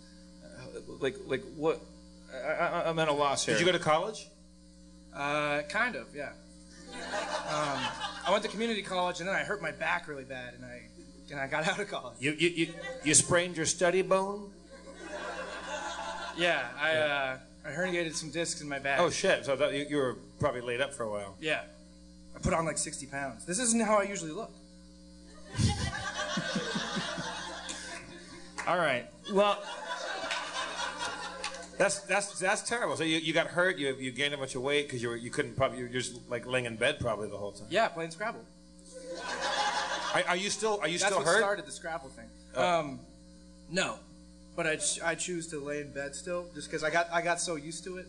like, like what? I, I, I'm at a loss here. Did you go to college? Uh, kind of, yeah. Um, I went to community college and then I hurt my back really bad and I and I got out of college. You you you, you sprained your study bone? Yeah, I uh, I herniated some discs in my back. Oh shit! So that, you, you were probably laid up for a while. Yeah. I put on like 60 pounds. This isn't how I usually look. All right. Well, That's that's that's terrible. So you, you got hurt. You you gained a bunch of weight because you were you couldn't probably you were just like laying in bed probably the whole time. Yeah, playing Scrabble. Are, are you still are you That's still what hurt? started the Scrabble thing. Oh. Um, no, but I, ch- I choose to lay in bed still, just because I got I got so used to it.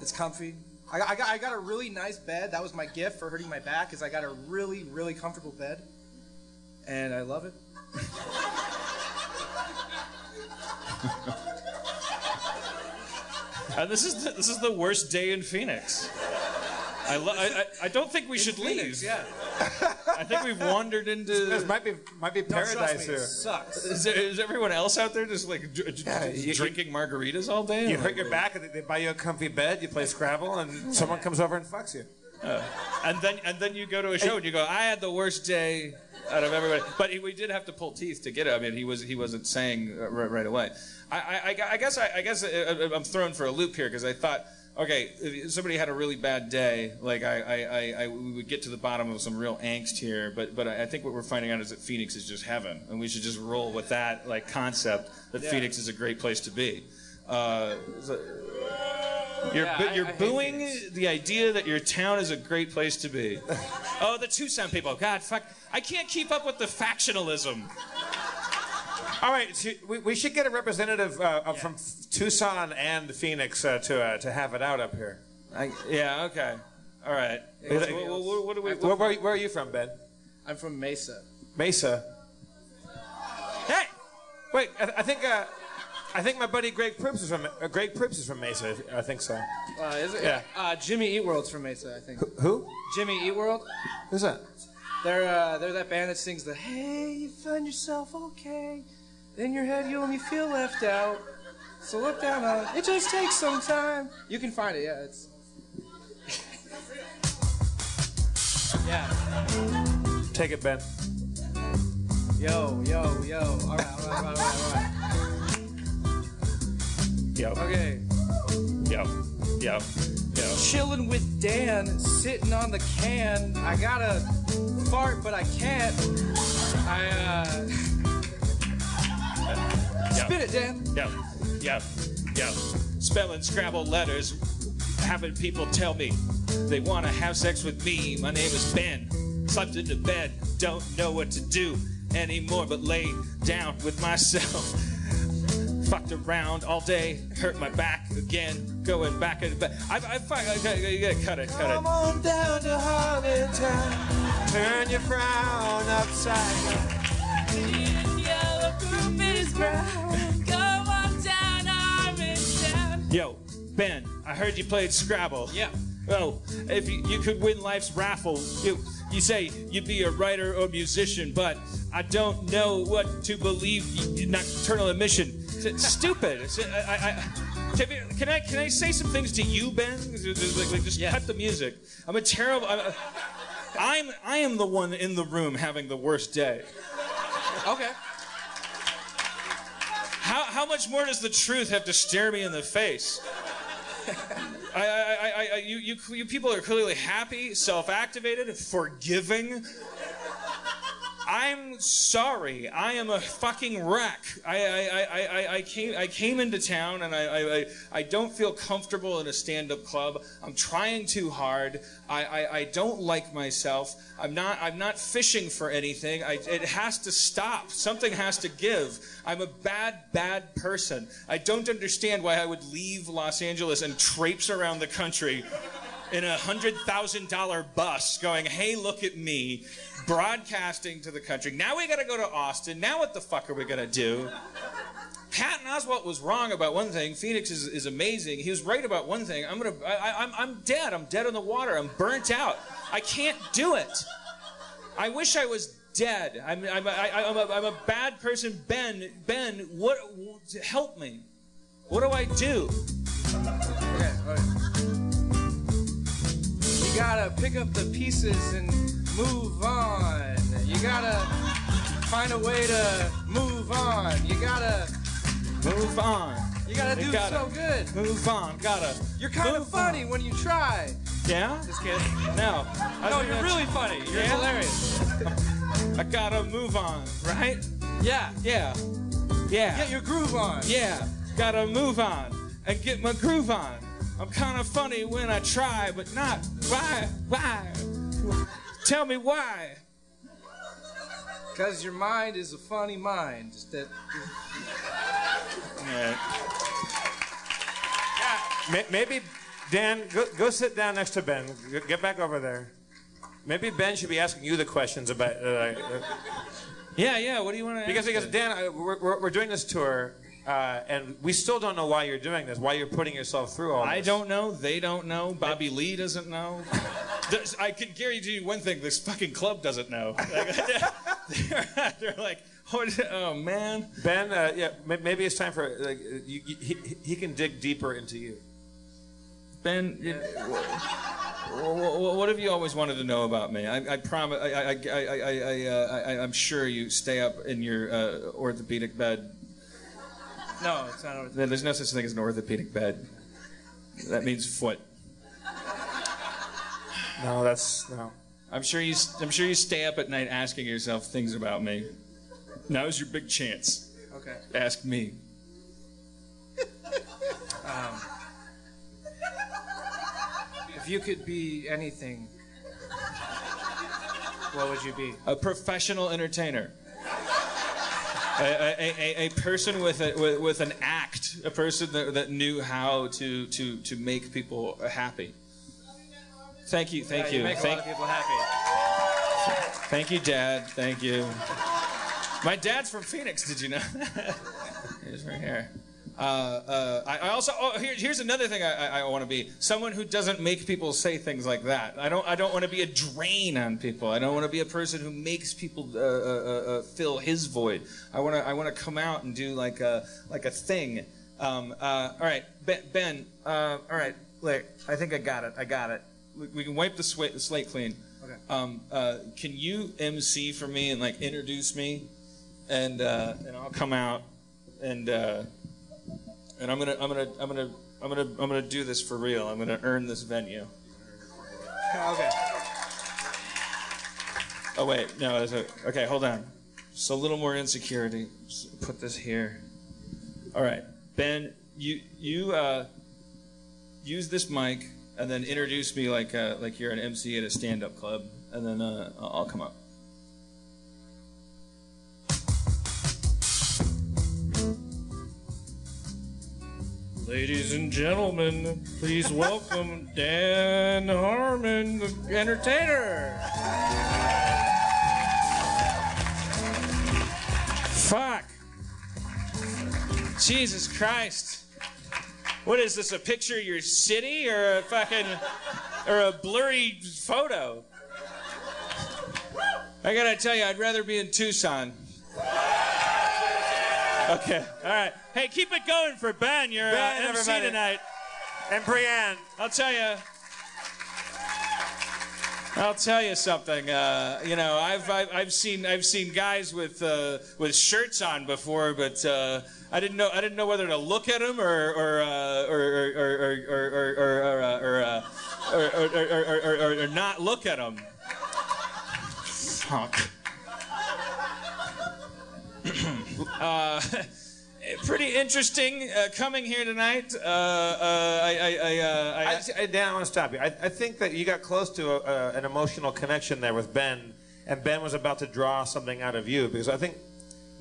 It's comfy. I, got- I got I got a really nice bed. That was my gift for hurting my back. Is I got a really really comfortable bed, and I love it. And this is the, this is the worst day in Phoenix. I, lo- I, I I don't think we should leave. Yeah. I think we've wandered into. This might be might be paradise here. it sucks. Is, there, is everyone else out there just like dr- Yeah, just you- drinking margaritas all day? You hurt your back, and they- they buy you a comfy bed. You play Scrabble, and someone comes over and fucks you. Uh, and then and then you go to a show and you go, I had the worst day out of everybody. But he, we did have to pull teeth to get it. I mean, he was he wasn't saying uh, right, right away. I, I, I- I guess I, I guess I, I'm thrown for a loop here because I thought. Okay, if somebody had a really bad day. Like I, I, I, I, we would get to the bottom of some real angst here. But, but I think what we're finding out is that Phoenix is just heaven, and we should just roll with that like concept that Yeah. Phoenix is a great place to be. Uh, so- you're, Yeah, bu- I- you're I booing the idea that your town is a great place to be. oh, the Tucson people. God, fuck. I can't keep up with the factionalism. All right, so we, we should get a representative uh, uh, from Tucson and Phoenix uh, to uh, to have it out up here. I, yeah, okay. All right. Is What, it- what- what- what we. Where, where, where are you from, Ben? I'm from Mesa. Mesa. Hey, wait. I, I think uh, I think my buddy Greg Proops is from uh, Greg Proops is from Mesa. I think so. Uh, is it? Yeah. Uh, Jimmy Eat World's from Mesa, I think. Who? Jimmy Eat World. Who's that? They're uh, they're that band that sings the Hey, you find yourself okay. In your head, you only feel left out. So look down on it. It just takes some time. You can find it. Yeah, it's. yeah. Take it, Ben. Yo, yo, yo. All right, all right, all right, all right. Yo, Okay. yo, yo, yo. Chilling with Dan, sitting on the can. I gotta fart, but I can't. I uh. Spit it, Dan. Yo, yo, yo. Spelling Scrabble letters, having people tell me they want to have sex with me. My name is Ben. Slept into bed, don't know what to do anymore but lay down with myself. Fucked around all day, hurt my back again, going back and back. I, I, fuck, I, gotta- you gotta cut it, cut it. Come on down to Harmontown. Turn your frown upside down. Yo, Ben, I heard you played Scrabble. Yeah. Oh, if you, you could win life's raffle, you, you say you'd be a writer or musician, but I don't know what to believe. Nocturnal emission. It's stupid. It's, I, I, I, can I- can I can I say some things to you, Ben? Just, like, like, just Yeah. cut the music. I'm a terrible. I'm, a- I'm I am the one in the room having the worst day. Okay. How, how much more does the truth have to stare me in the face? I, I, I, you, you, you people are clearly happy, self-activated, forgiving. I'm sorry. I am a fucking wreck. I, I, I, I, came I came into town and I, I, I, don't feel comfortable in a stand-up club. I'm trying too hard. I, I, I don't like myself. I'm not I'm not fishing for anything. I, it has to stop. Something has to give. I'm a bad, bad person. I don't understand why I would leave Los Angeles and traipse around the country in a hundred thousand dollar bus going, hey, look at me, broadcasting to the country. Now we gotta go to Austin. Now what the fuck are we gonna do? Patton Oswalt was wrong about one thing. Phoenix is, is amazing. He was right about one thing. I'm gonna, I, I, I'm, I'm dead. I'm dead in the water. I'm burnt out. I can't do it. I wish I was dead. I'm, I'm, I, I'm, a, I'm a bad person. Ben, Ben, what? Help me. What do I do? Okay. You gotta pick up the pieces and move on. You gotta find a way to move on. You gotta Move on. you gotta You do gotta so good. Move on. Gotta. You're kind of funny when you try. Yeah? Just kidding. No. I No, you're really funny. You're Yeah? hilarious. I gotta move on, right? Yeah. Yeah. Yeah. Get your groove on. Yeah. Gotta move on and get my groove on. I'm kind of funny when I try, but not why, why? Tell me why. Because your mind is a funny mind. Just that. May- Maybe Dan, go, go sit down next to Ben. G- Get back over there. Maybe Ben should be asking you the questions about. Uh, uh, Yeah, yeah. What do you want to? because because Dan, uh, we're, we're, we're doing this tour, uh, and we still don't know why you're doing this. Why you're putting yourself through all this? I don't know. They don't know. Bobby Lee doesn't know. There's- I can guarantee you one thing: this fucking club doesn't know. Like, they're, they're like, what, oh man. Ben, uh, yeah, maybe it's time for like you, you, he, he can dig deeper into you. Ben, it, what, what have you always wanted to know about me? I, I promise. I, I, I, I, I, uh, I, I'm sure you stay up in your uh, orthopedic bed. No, it's not. orthopedic. There's no such thing as an orthopedic bed. That means foot. No, that's no. I'm sure you. I'm sure you stay up at night asking yourself things about me. Now's your big chance. Okay. Ask me. Um, if you could be anything, what would you be? A professional entertainer. A, a, a, a person with, a, with with an act, a person that, that knew how to, to, to make people happy. Thank you, thank Yeah, you, you make a thank, lot of people happy. thank you, Dad. Thank you. My dad's from Phoenix. Did you know? He's right here. Uh, uh, I, I also oh, here, here's another thing I, I, I want to be someone who doesn't make people say things like that. I don't I don't want to be a drain on people. I don't want to be a person who makes people uh, uh, uh, uh, fill his void. I want to I want to come out and do like a like a thing. Um, uh, all right, Ben. ben uh, all right, look, I think I got it. I got it. We, can wipe the, swa- the slate clean. Okay. Um, uh, can you MC for me and like introduce me, and uh, and I'll come out and uh, and I'm gonna I'm gonna I'm gonna I'm gonna I'm gonna do this for real. I'm gonna earn this venue. Okay. Oh wait, no. There's a, okay, hold on. Just a little more insecurity. Just put this here. All right, Ben, you you uh, use this mic and then introduce me like uh, like you're an MC at a stand-up club, and then uh, I'll come up. Ladies and gentlemen, please welcome Dan Harmon, the entertainer. Fuck. Jesus Christ. What is this? A picture of your city or a fucking or a blurry photo? I gotta tell you, I'd rather be in Tucson. Okay, all right. Hey, keep it going for Ben. You're Ben, uh, MC everybody. tonight. And Brienne. I'll tell you. I'll tell you something. Uh, you know, I've, I've I've seen I've seen guys with uh, with shirts on before, but uh, I didn't know I didn't know whether to look at them or or uh, or or or or or or or, uh, or, uh, or, or, or, or, or, or not look at them. Fuck. Uh, pretty interesting uh, coming here tonight. Uh, uh, I, I, I, uh, I, I, Dan, I want to stop you. I, I think that you got close to a, a, an emotional connection there with Ben, and Ben was about to draw something out of you because I think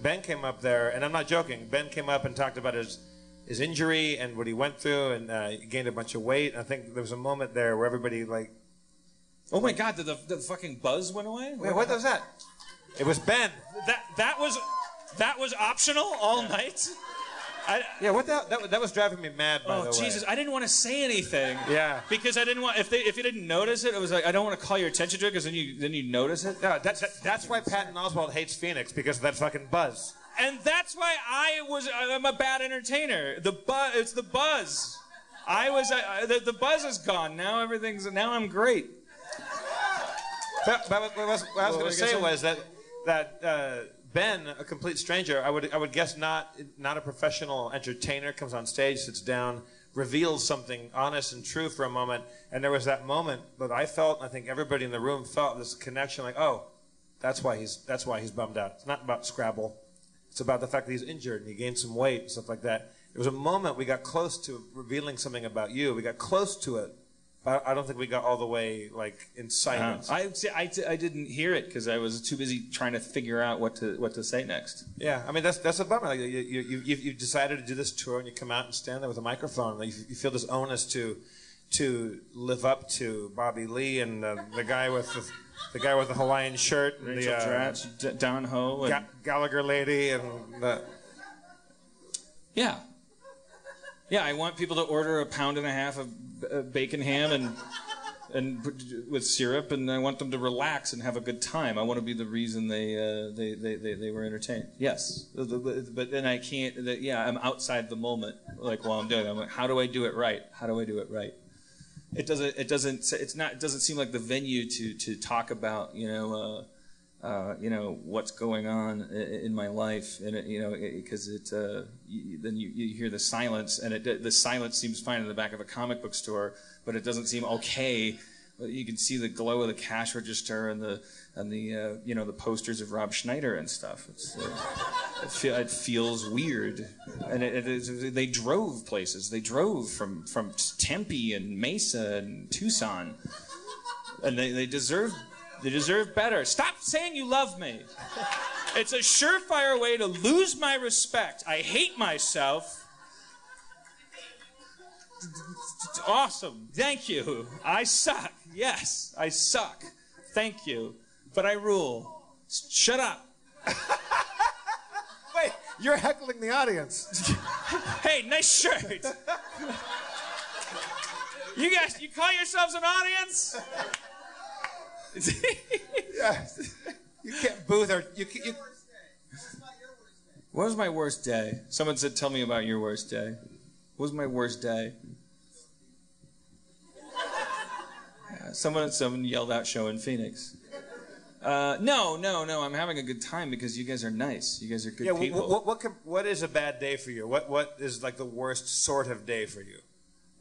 Ben came up there, and I'm not joking. Ben came up and talked about his his injury and what he went through, and uh, he gained a bunch of weight. And I think there was a moment there where everybody like, oh my God, did the, the fucking buzz went away? wait, what was that? It was Ben. That that was that was optional all night. I, Yeah, what the, that that was driving me mad. By oh the way. Oh Jesus! I didn't want to say anything. Yeah. Because I didn't want if they if you didn't notice it, it was like I don't want to call your attention to it because then you then you notice it. No, that, that, that's why Patton Oswalt hates Phoenix because of that fucking buzz. And that's why I was I'm a bad entertainer. The buzz it's the buzz. I was I, I- the, the buzz is gone now. Everything's now I'm great. But, but what I was, what I was What going to say gonna say? was that that uh, Ben, a complete stranger, I would I would guess not not a professional entertainer, comes on stage, sits down, reveals something honest and true for a moment, and there was that moment that I felt, I think everybody in the room felt this connection, like, oh, that's why he's that's why he's bummed out. It's not about Scrabble. It's about the fact that he's injured and he gained some weight and stuff like that. there was a moment we got close to revealing something about you. We got close to it. I don't think we got all the way like in silence. I see. I, I didn't hear it because I was too busy trying to figure out what to what to say next. Yeah, I mean that's that's a bummer. Like, you, you, you, you you decided to do this tour, and you come out and stand there with a microphone. Like, you, you feel this onus to to live up to Bobby Lee and uh, the guy with the, the guy with the Hawaiian shirt, and Rachel the uh, Dratch, D- Don Ho, and Ga- Gallagher lady, and the yeah, yeah. I want people to order a pound and a half of uh, bacon ham and and with syrup, and I want them to relax and have a good time. I want to be the reason they uh, they, they, they they were entertained. Yes, but then I can't. Yeah, I'm outside the moment. Like while I'm doing, it. I'm like, how do I do it right? How do I do it right? It doesn't. It doesn't. It's not. It doesn't seem like the venue to to talk about. You know. Uh, uh, you know what's going on in my life, and it, you know because it, uh, you, then you, you hear the silence, and it, the silence seems fine in the back of a comic book store, but it doesn't seem okay. You can see the glow of the cash register and the and the uh, you know the posters of Rob Schneider and stuff. Uh, it, it feels weird, and it, it they drove places. They drove from from Tempe and Mesa and Tucson and they, they deserve they deserve better. Stop saying you love me. It's a surefire way to lose my respect. I hate myself. Awesome. Thank you. I suck. Yes, I suck. Thank you. But I rule. Shut up. Wait, you're heckling the audience. Hey, nice shirt. You guys, you call yourselves an audience? yeah. You can't booth or you, can- you What was my worst day? Someone said, "Tell me about your worst day." What was my worst day? Yeah, someone, someone yelled out, "Show in Phoenix." Uh, no, no, no. I'm having a good time because you guys are nice. You guys are good yeah. people. What, what, what, what is a bad day for you? What what is like the worst sort of day for you?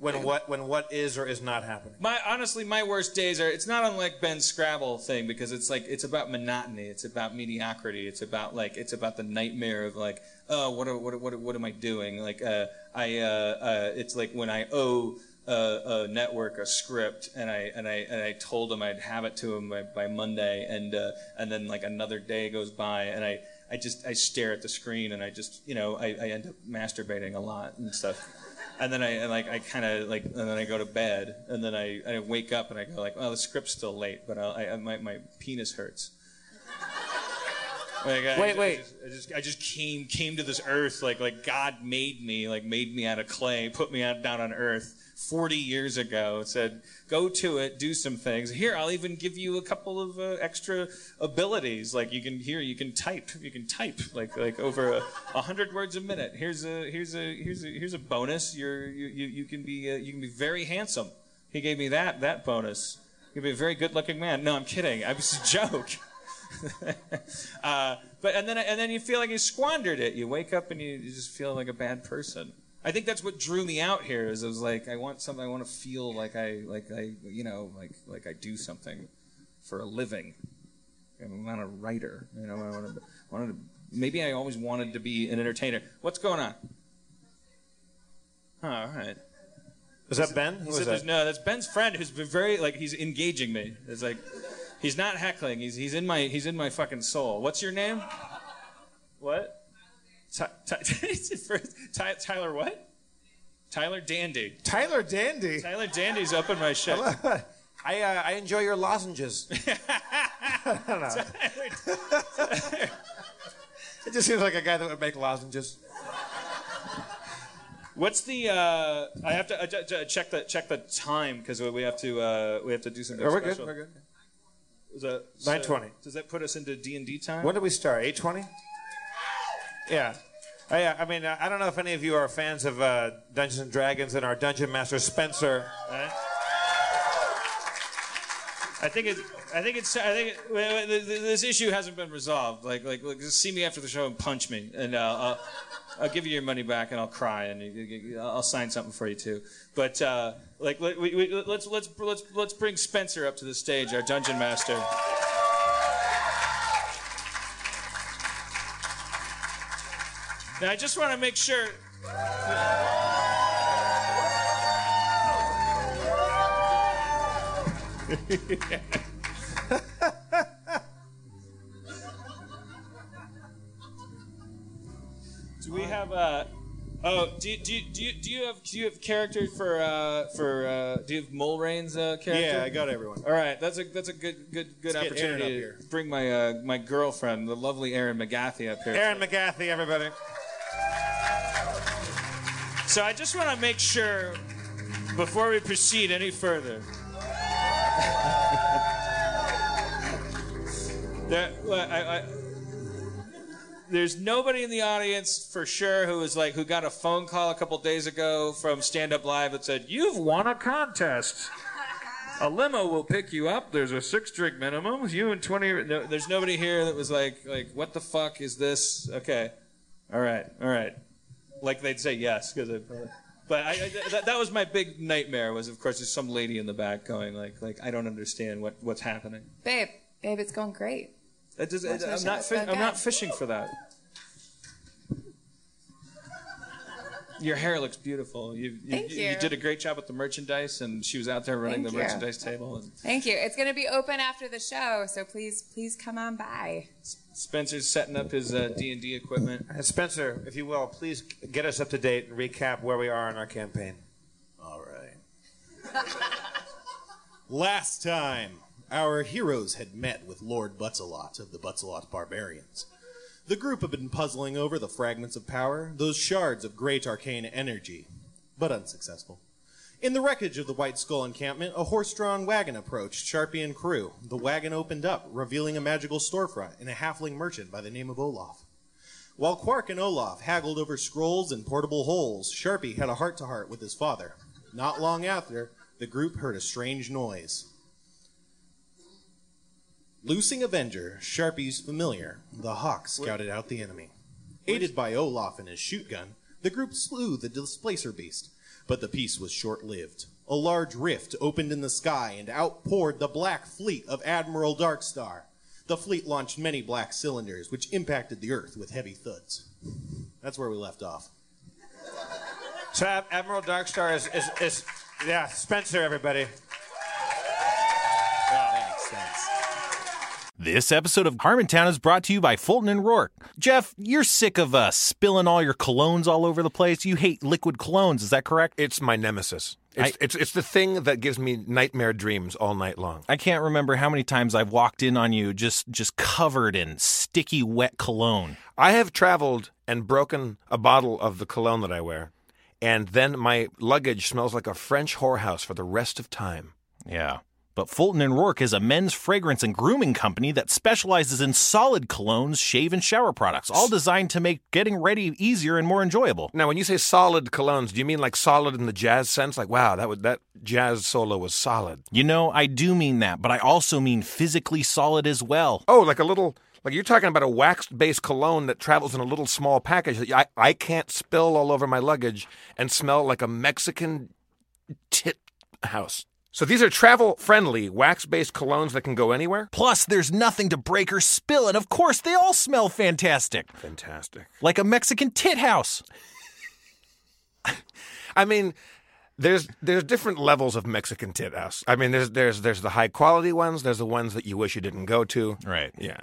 When what when what is or is not happening? My honestly, my worst days are. It's not unlike Ben's Scrabble thing because it's like it's about monotony. It's about mediocrity. It's about like it's about the nightmare of like, oh, what what what what am I doing? Like, uh, I uh, uh, it's like when I owe. A, a network a script and I and I and I told him I'd have it to him by, by Monday and uh, and then like another day goes by and I, I just I stare at the screen and I just you know I, I end up masturbating a lot and stuff and then I and, like I kind of like and then I go to bed and then I, I wake up and I go like oh the script's still late but I, I my my penis hurts. Like, I, Wait, I wait. just, I just I just came came to this earth like like God made me like made me out of clay put me out down on earth 40 years ago said go to it do some things. Here I'll even give you a couple of uh, extra abilities. Like you can here you can type you can type like like over a, a hundred words a minute. Here's a here's a here's a here's a bonus. You're you you, you can be uh, you can be very handsome. He gave me that that bonus. You'll be a very good looking man. No I'm kidding. I was a joke uh, but and then and then you feel like you squandered it. You wake up and you, you just feel like a bad person. I think that's what drew me out here. Is I was like, I want something. I want to feel like I like I you know like like I do something for a living. I'm not a writer. You know, I wanted to, wanted to maybe I always wanted to be an entertainer. What's going on? Oh, all right. Was that Ben? Who He was said, that? "No, that's Ben's friend who's been very like he's engaging me. It's like he's not heckling. He's he's in my he's in my fucking soul. What's your name? What? Ty, Ty, Ty, Tyler what? Tyler Dandy. Tyler Dandy. Tyler Dandy's up in my shit. I uh, I enjoy your lozenges. I don't know. It just seems like a guy that would make lozenges. What's the? Uh, I have to uh, check the check the time because we have to uh, we have to do something Oh, we're good, special. we're good. Is that 9:20. Does that put us into D and D time? When did we start? Eight twenty. Yeah. I, I mean, I don't know if any of you are fans of uh, Dungeons and Dragons and our dungeon master Spencer. Right? I think it. I think it's. I think it, this issue hasn't been resolved. Like, like, like, just see me after the show and punch me, and uh, I'll, I'll give you your money back, and I'll cry, and you- I'll sign something for you too. But uh, like, let, we, let's let's let's let's bring Spencer up to the stage, our dungeon master. Now, I just want to make sure. Do we have uh Oh, do you, do you, do you, do you have do you have character for uh for uh do you have Mulrain's uh character? Yeah, I got everyone. All right, that's a that's a good good good Let's opportunity to bring my uh my girlfriend, the lovely Erin McGathy up here. Erin McGathy, everybody. So I just want to make sure before we proceed any further. There's nobody in the audience for sure who was like who got a phone call a couple days ago from Stand Up Live that said you've won a contest. A limo will pick you up. There's a six drink minimum. You and twenty. No, there's nobody here that was like, like, what the fuck is this? Okay, all right, all right. Like they'd say yes because. But I, I, that, that was my big nightmare. Was of course there's some lady in the back going like, like I don't understand what, what's happening. Babe, babe, it's going great. It does, Watch my I'm not. Fi- I'm not fishing for that. Your hair looks beautiful. You, you, Thank you you. did a great job with the merchandise, and she was out there running Thank the you. merchandise table. And Thank you. It's going to be open after the show, so please, please come on by. Spencer's setting up his uh, D and D equipment. Uh, Spencer, if you will, please get us up to date and recap where we are in our campaign. All right. Last time, our heroes had met with Lord Butzelot of the Butzelot Barbarians. The group had been puzzling over the fragments of power, those shards of great arcane energy, but unsuccessful. In the wreckage of the White Skull encampment, a horse drawn wagon approached Sharpie and crew. The wagon opened up, revealing a magical storefront and a halfling merchant by the name of Olaf. While Quark and Olaf haggled over scrolls and portable holes, Sharpie had a heart to heart with his father. Not long after, the group heard a strange noise. Loosing Avenger, Sharpie's familiar, the Hawk scouted out the enemy. Aided by Olaf and his shoot gun, the group slew the displacer beast. But the peace was short lived. A large rift opened in the sky and out poured the black fleet of Admiral Darkstar. The fleet launched many black cylinders, which impacted the Earth with heavy thuds. That's where we left off. So Admiral Darkstar is, is, is yeah, Spencer, everybody. This episode of Harmontown is brought to you by Fulton and Rourke. Jeff, you're sick of uh, spilling all your colognes all over the place. You hate liquid colognes, is that correct? It's my nemesis. It's, it's it's the thing that gives me nightmare dreams all night long. I can't remember how many times I've walked in on you just just covered in sticky wet cologne. I have traveled and broken a bottle of the cologne that I wear, and then my luggage smells like a French whorehouse for the rest of time. Yeah. But Fulton and Rourke is a men's fragrance and grooming company that specializes in solid colognes, shave and shower products, all designed to make getting ready easier and more enjoyable. Now, when you say solid colognes, do you mean like solid in the jazz sense? Like, wow, that would that jazz solo was solid. You know, I do mean that, but I also mean physically solid as well. Oh, like a little like you're talking about a wax-based cologne that travels in a little small package that I I can't spill all over my luggage and smell like a Mexican tit house. So these are travel-friendly wax-based colognes that can go anywhere. Plus, there's nothing to break or spill, and of course, they all smell fantastic. Fantastic. Like a Mexican tit house. I mean, there's there's different levels of Mexican tit house. I mean, there's there's there's the high quality ones. There's the ones that you wish you didn't go to. Right. Yeah.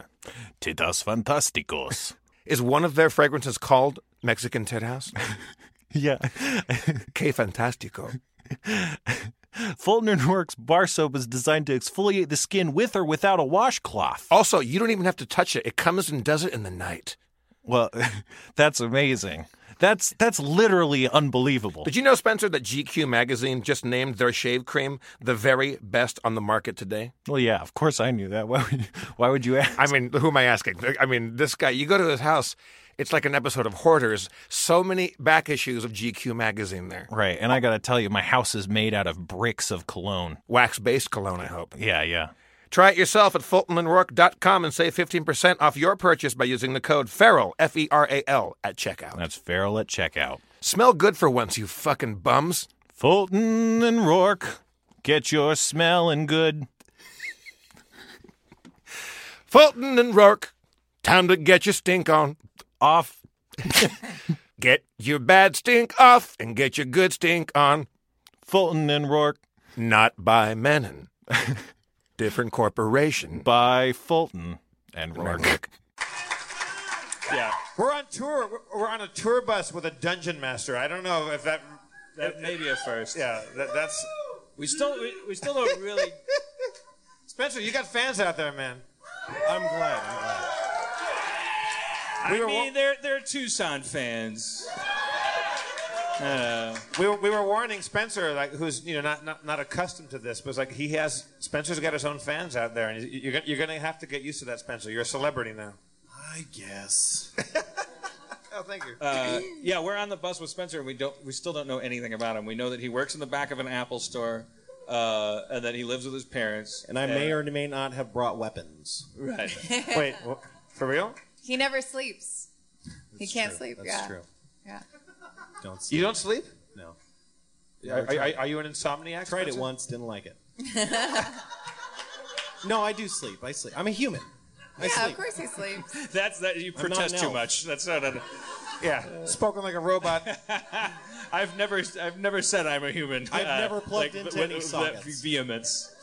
Titas fantásticos. Is one of their fragrances called Mexican tit house? yeah. Que fantastico. Fulton bar soap is designed to exfoliate the skin with or without a washcloth. Also, you don't even have to touch it. It comes and does it in the night. Well, that's amazing. That's that's literally unbelievable. Did you know, Spencer, that GQ magazine just named their shave cream the very best on the market today? Well, yeah, of course I knew that. Why would, why would you ask? I mean, who am I asking? I mean, this guy, you go to his house, it's like an episode of Hoarders. So many back issues of GQ magazine there. Right, and I got to tell you, my house is made out of bricks of cologne. Wax based cologne, I hope. Yeah, yeah. Try it yourself at FultonandRourke.com and save 15% off your purchase by using the code FERAL, F E R A L, at checkout. That's feral at checkout. Smell good for once, you fucking bums. Fulton and Rourke, get your smelling good. Fulton and Rourke, time to get your stink on. Off. Get your bad stink off and get your good stink on. Fulton and Rourke. Not by Mennen. Different corporation. By Fulton and Rourke. Yeah. We're on tour. We're- We're on a tour bus with a dungeon master. I don't know if that. That may be a first. Yeah, that, that's. We still we, we still don't really. Spencer, you got fans out there, man. I'm glad. I'm glad. I We were mean, they're they're Tucson fans. Uh, We were, we were warning Spencer, like who's you know not, not, not accustomed to this, but it's like he has Spencer's got his own fans out there, and you- you're gonna- you're going to have to get used to that, Spencer. You're a celebrity now. I guess. Oh, thank you. uh, yeah, we're on the bus with Spencer, and we don't we still don't know anything about him. We know that he works in the back of an Apple store, uh, and that he lives with his parents. And I may or may not have brought weapons. right. Wait, for real? He never sleeps. he can't true. sleep. That's yeah. true. Yeah. Don't You don't sleep? No. Are, are, are you an insomniac? Tried it once, didn't like it. no, I do sleep. I sleep. I'm a human. I yeah, sleep. of course he sleeps. That's that you protest too much. That's not a. Yeah, spoken like a robot. I've never I've never said I'm a human. I've uh, never plugged like, into with- any with sockets. that vehemence.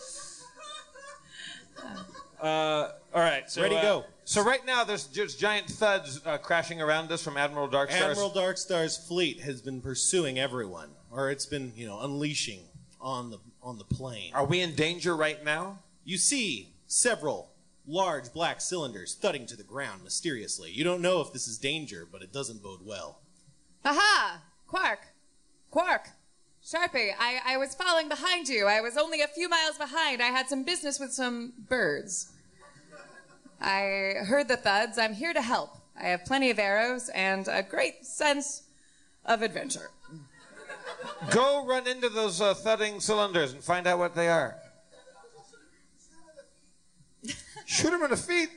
Uh, all right, so Ready, uh, go. So right now, there's just giant thuds uh, crashing around us from Admiral Darkstar's. Admiral Darkstar's fleet has been pursuing everyone, or it's been, you know, unleashing on the on the plane. Are we in danger right now? You see several large black cylinders thudding to the ground mysteriously. You don't know if this is danger, but it doesn't bode well. Aha! Quark! Quark! Sharpie, I, I was falling behind you. I was only a few miles behind. I had some business with some birds. I heard the thuds. I'm here to help. I have plenty of arrows and a great sense of adventure. Go run into those uh, thudding cylinders and find out what they are. Shoot them in the feet.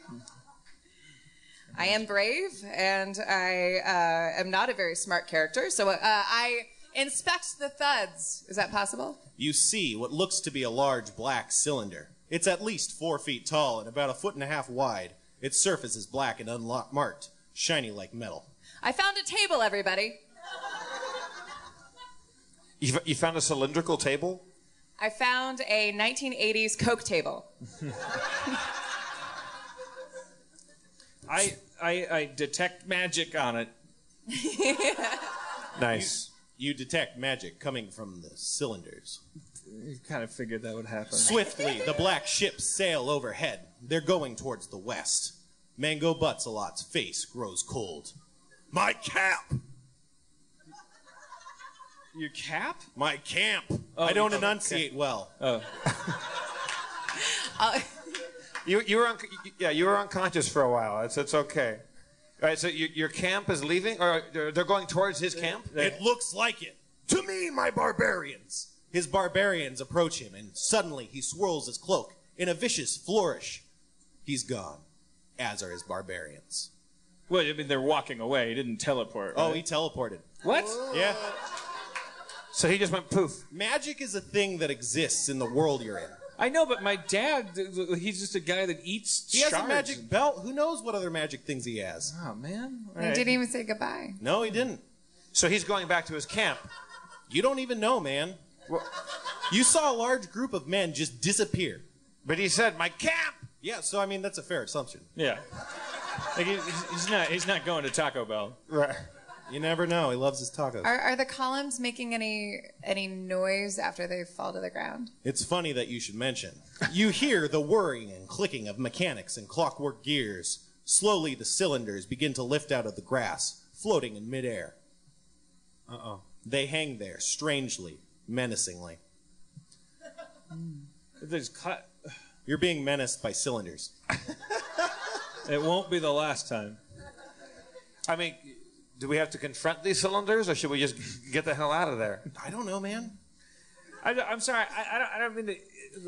I am brave and I uh, am not a very smart character, so uh, I inspect the thuds. Is that possible? You see what looks to be a large black cylinder. It's at least four feet tall and about a foot and a half wide. Its surface is black and unmarked, shiny like metal. I found a table, everybody. You, f- you found a cylindrical table? I found a 1980s Coke table. I, I I detect magic on it. Nice. You detect magic coming from the cylinders. You kind of figured that would happen. Swiftly, the black ships sail overhead. They're going towards the west. Mango Butzelot's face grows cold. My cap! Your cap? My camp! Oh, I don't okay. enunciate well. Oh. Uh, You, you were un- yeah, you were unconscious for a while. It's, it's okay. All right, so you, your camp is leaving, or they're they're going towards his camp? It looks like it. To me, my barbarians! His barbarians approach him, and suddenly he swirls his cloak in a vicious flourish. He's gone, as are his barbarians. Well, I mean, they're walking away. He didn't teleport. Oh, he teleported. what? Yeah. So he just went poof. Magic is a thing that exists in the world you're in. I know, but my dad, he's just a guy that eats He has a shards. magic belt. Who knows what other magic things he has? Oh man! All He right. didn't even say goodbye. No, he didn't. So he's going back to his camp. You don't even know, man. You saw a large group of men just disappear. But he said, "My cap! Yeah, so I mean that's a fair assumption. Yeah. Like he's- he's not. He's not going to Taco Bell. Right. You never know. He loves his tacos. Are, are the columns making any any noise after they fall to the ground? It's funny that you should mention. You hear the whirring and clicking of mechanics and clockwork gears. Slowly, the cylinders begin to lift out of the grass, floating in midair. Uh oh. They hang there, strangely, menacingly. There's cla- You're being menaced by cylinders. it won't be the last time. I mean, do we have to confront these cylinders, or should we just get the hell out of there? I don't know, man. I, am sorry. I, I, don't, I don't mean to.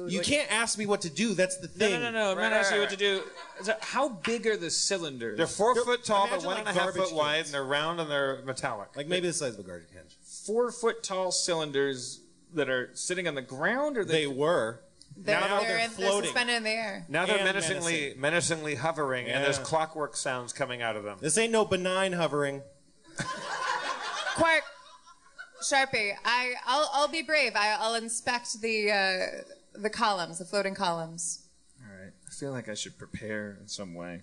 You like- can't ask me what to do. That's the No, thing. no, no, no. I'm Right, not asking you right, what to do. So how big are the cylinders? They're 4 They're- foot tall, but imagine one like and a half garbage foot wide, cans. and they're round and they're metallic. Like maybe the size of a garbage can. Four foot tall cylinders that are sitting on the ground, or They were. They're, Now they're, they're in, they're floating. suspended in the air. now they're and menacingly, menacingly hovering, and there's clockwork sounds coming out of them. This ain't no benign hovering. Quark, Sharpie, I, I'll, I'll be brave. I, I'll inspect the, uh, the columns, the floating columns. All right. I feel like I should prepare in some way.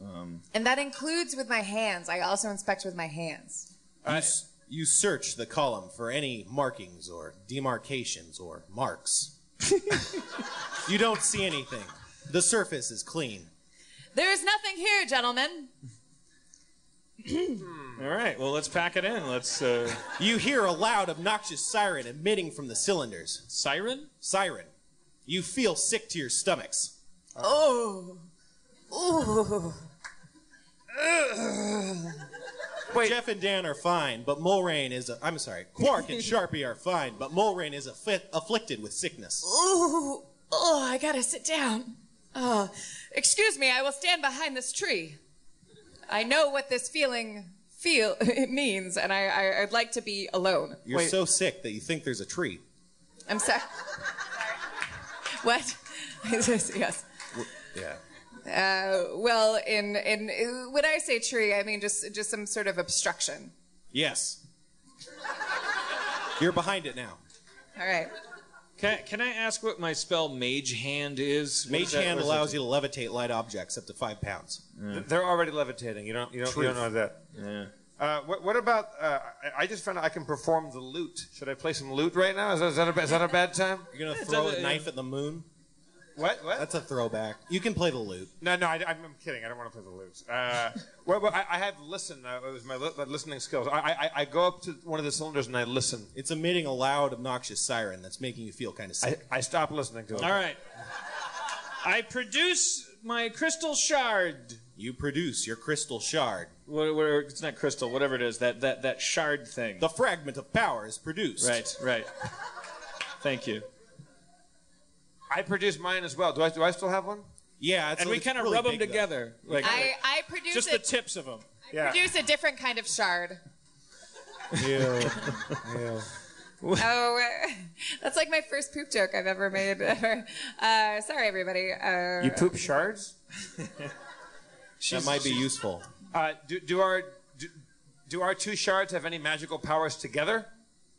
Um, And that includes with my hands. I also inspect with my hands. You, s- you search the column for any markings or demarcations or marks. you don't see anything. The surface is clean. There is nothing here, gentlemen. all right. Well, let's pack it in. Let's. Uh... You hear a loud, obnoxious siren emitting from the cylinders. Siren? Siren. You feel sick to your stomachs. Oh. Ooh. Wait. Jeff and Dan are fine, but Mulrain is. A, I'm sorry. Quark and Sharpie are fine, but Mulrain is affi- afflicted with sickness. Ooh. Oh, I gotta sit down. Oh, excuse me. I will stand behind this tree. I know what this feeling feel it means, and I, I I'd like to be alone. You're so sick that you think there's a tree. I'm sorry. what? yes. Yeah. Uh, well, in in when I say tree, I mean just just some sort of obstruction. Yes. You're behind it now. All right. Can, can I ask what my spell Mage Hand is? What Mage is that- hand what is allows that? you to levitate light objects up to five pounds. They're already levitating. You don't. You don't. You don't know that. Yeah. Uh, what, what about? Uh, I, I just found out I can perform the lute. Should I play some lute right now? Is that, is that, a, ba- is that a bad time? You're gonna throw a- a knife at the moon. What? What? That's a throwback. You can play the lute. No, no, I, I'm, I'm kidding. I don't want to play the lute. Uh, well, well, I, I have listen. Uh, it was my li- listening skills. I, I, I go up to one of the cylinders and I listen. It's emitting a loud, obnoxious siren that's making you feel kind of I, sick. I stop listening to it. All right. I produce my crystal shard. You produce your crystal shard. What, what, it's not crystal, whatever it is. That that that shard thing. The fragment of power is produced. Right, right. Thank you. I produce mine as well. Do I? Do I still have one? Yeah, and we kind of rub them together, like I I produce just a, the tips of them. Yeah. produce a different kind of shard. Ew. Ew. oh, uh, that's like my first poop joke I've ever made. ever. Uh, sorry, everybody. Uh, You poop shards? that might be useful. Uh, do, do our do, do our two shards have any magical powers together?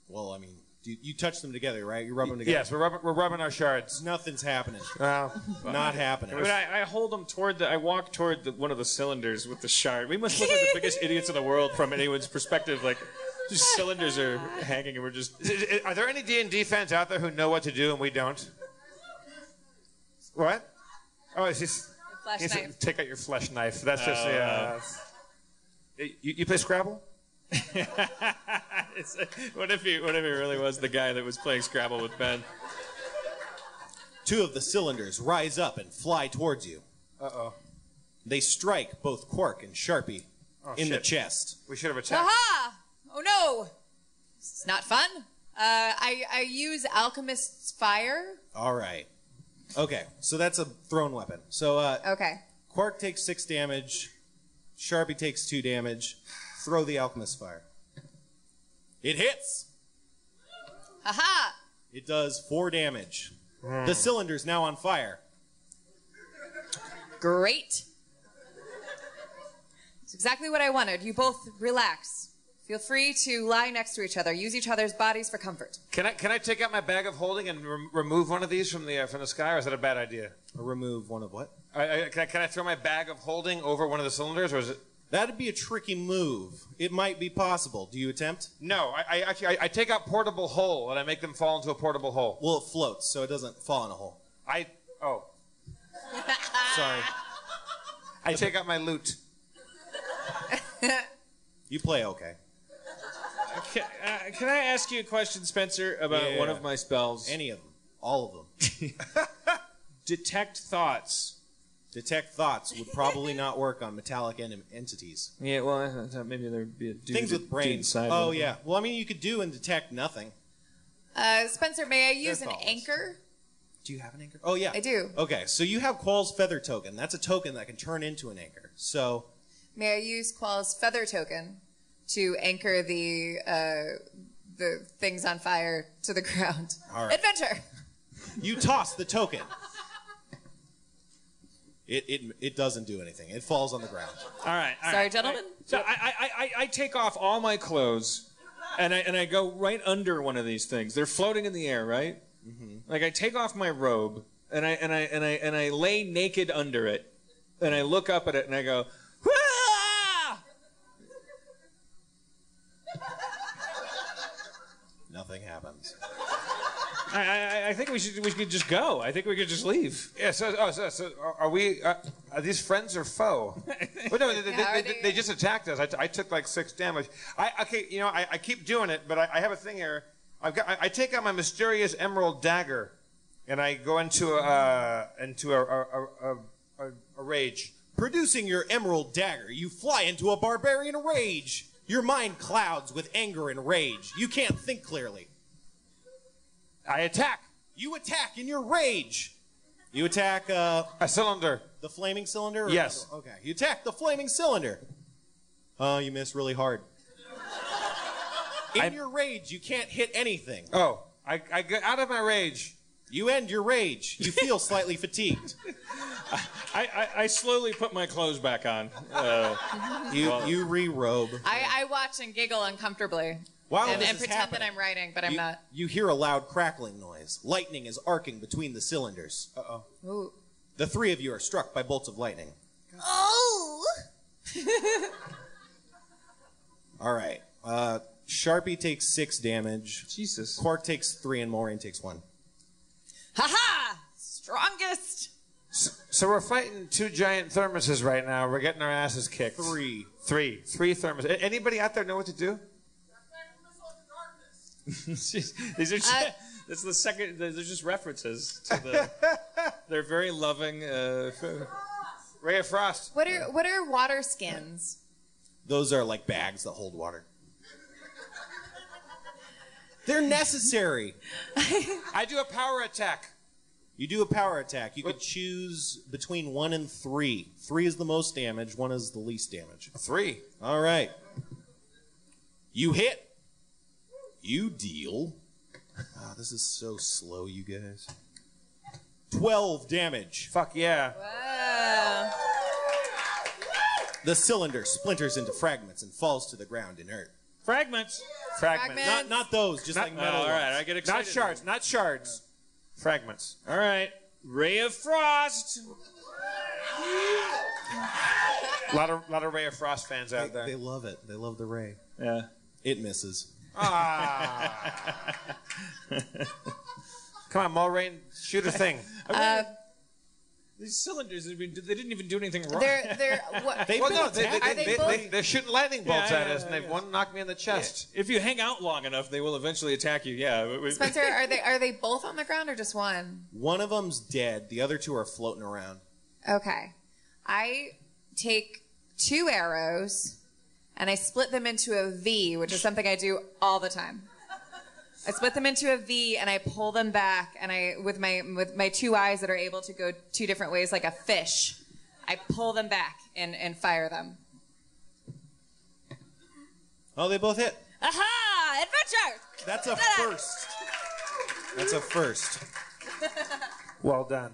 Well, I mean, you, you touch them together, right? You rub them together. Yes, we're rubbing, we're rubbing our shards. Nothing's happening. Well, Not happening. But I, I hold them toward the. I walk toward the, one of the cylinders with the shard. We must look like the biggest idiots in the world from anyone's perspective. Like, just cylinders are hanging, and we're just. Is- is- Are there any D and D fans out there who know what to do and we don't? What? Oh, it's just Flash it's- knife. take out your flesh knife. That's just a. Uh, you, you play Scrabble? It's, what if he? What if he really was the guy that was playing Scrabble with Ben? Two of the cylinders rise up and fly towards you. Uh oh. They strike both Quark and Sharpie Oh, in the chest. We should have attacked. Aha! Oh no! It's not fun. Uh, I I use alchemist's fire. All right. Okay, so that's a thrown weapon. So uh, Okay. Quark takes six damage. Sharpie takes two damage. Throw the alchemist fire. It hits. Aha! It does four damage. The cylinder's now on fire. Great. It's exactly what I wanted. You both relax. Feel free to lie next to each other. Use each other's bodies for comfort. Can I can I take out my bag of holding and rem- remove one of these from the uh, from the sky, or is that a bad idea? Remove one of what? I, I, can, I, can I throw my bag of holding over one of the cylinders, or is it? That'd be a tricky move. It might be possible. Do you attempt? No, I, I actually I, I take out portable hole and I make them fall into a portable hole. Well, it floats, so it doesn't fall in a hole. I oh Sorry. I take out my loot. You play okay. Can, uh, can I ask you a question, Spencer, about Yeah. one of my spells? Any of them. All of them. Detect thoughts. Detect thoughts would probably not work on metallic en- entities. Yeah, well, I thought maybe there'd be a dude, Things with dude brains. inside Oh one of them. yeah. Well, I mean, you could do and detect nothing. Uh, Spencer, may I use an thoughtless. anchor? Do you have an anchor? Oh yeah, I do. Okay, so you have Quaal's feather token. That's a token that can turn into an anchor. So May I use Quaal's feather token to anchor the uh, the things on fire to the ground? All right. Adventure. you toss the token. It, it, it doesn't do anything. It falls on the ground. All right. all Sorry, right. gentlemen. So I, I, I, I take off all my clothes, and I and I go right under one of these things. They're floating in the air, right? Mm-hmm. Like I take off my robe, and I and I and I and I lay naked under it, and I look up at it, and I go. Nothing happens. I, I, I think we should we could just go. I think we could just leave. Yeah. So, oh, so, so are- are we? Uh, are these friends or foe? well, no, they, they, Yeah, they, they- they just attacked us. I, t- I took like six damage. I okay. You know, I, I keep doing it, but I, I have a thing here. I've got. I, I take out my mysterious emerald dagger, and I go into a uh, into a a, a, a, a rage. Producing your emerald dagger, you fly into a barbarian rage. Your mind clouds with anger and rage. You can't think clearly. I attack. You attack in your rage. You attack uh, A cylinder. the flaming cylinder? or- Yes. Okay. You attack the flaming cylinder. Oh, you miss really hard. In I'm- your rage, you can't hit anything. Oh, I, I get out of my rage. You end your rage. You feel slightly fatigued. I, I, I slowly put my clothes back on. Uh, You Well- you re-robe. I, I watch and giggle uncomfortably. While and, this and is pretend happening, that I'm writing, but I'm you, not. you hear a loud crackling noise. Lightning is arcing between the cylinders. Uh oh. Ooh. The three of you are struck by bolts of lightning. Oh! All right. Uh, Sharpie takes six damage. Jesus. Quark takes three, and Maureen takes one. Haha! Strongest! So we're fighting two giant thermoses right now. We're getting our asses kicked. Three. Three. Three thermos. Anybody out there know what to do? Jeez, These are just, Uh, this is the second. They're just references to the. they're very loving. Uh, Ray of Frost. What are what are water skins? Those are like bags that hold water. They're necessary. I do a power attack. You do a power attack. You could choose between one and three. Three is the most damage. One is the least damage. Three. All right. You hit. You deal. Ah, this is so slow, you guys. Twelve damage. Fuck yeah. Wow. The cylinder splinters into fragments and falls to the ground inert. fragments. Fragments. Not not those, just Not- like metal. all right, ones. I get excited. Not shards. Not shards. Fragments. All right. Ray of Frost. A lot of lot of Ray of Frost fans out They, they love it. They love the ray. Yeah. It misses. Ah. Come on, Mulrain, shoot a thing. Uh, These cylinders, they didn't even do anything wrong. they're they're what? They've well, been no, they, attacked. they, Are they they, both- they, they're shooting lightning bolts Yeah, at yeah, us, and yeah, they've yeah. one knocked me in the chest. if you hang out long enough, they will eventually attack you. Yeah. We- we- Spencer, are they are they both on the ground or just one? One of them's dead. The other two are floating around. Okay. I take two arrows and I split them into a V, which is something I do all the time. I split them into a V and I pull them back and I with my with my two eyes that are able to go two different ways like a fish. I pull them back and, and fire them. Oh, they both hit. Aha! Adventure! That's a first. That's a first. Well done.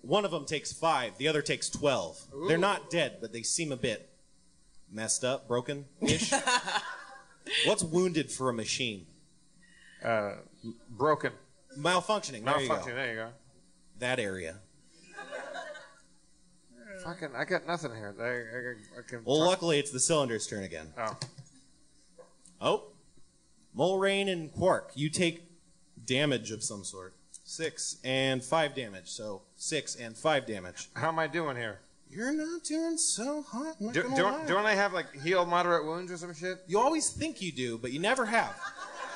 One of them takes five. The other takes twelve. They're not dead, but they seem a bit messed up, broken ish. What's wounded for a machine? Uh, broken. Malfunctioning. There you go. Malfunction. There you go. That area. Fucking, I got nothing here. I, I, I can. Well, talk- luckily it's the cylinder's turn again. Oh. Oh, Mulrain and Quark, you take damage of some sort. Six and five damage. So six and five damage. How am I doing here? You're not doing so hot. Not Do, gonna don't, lie. don't I have like heal moderate wounds or some shit? You always think you do, but you never have.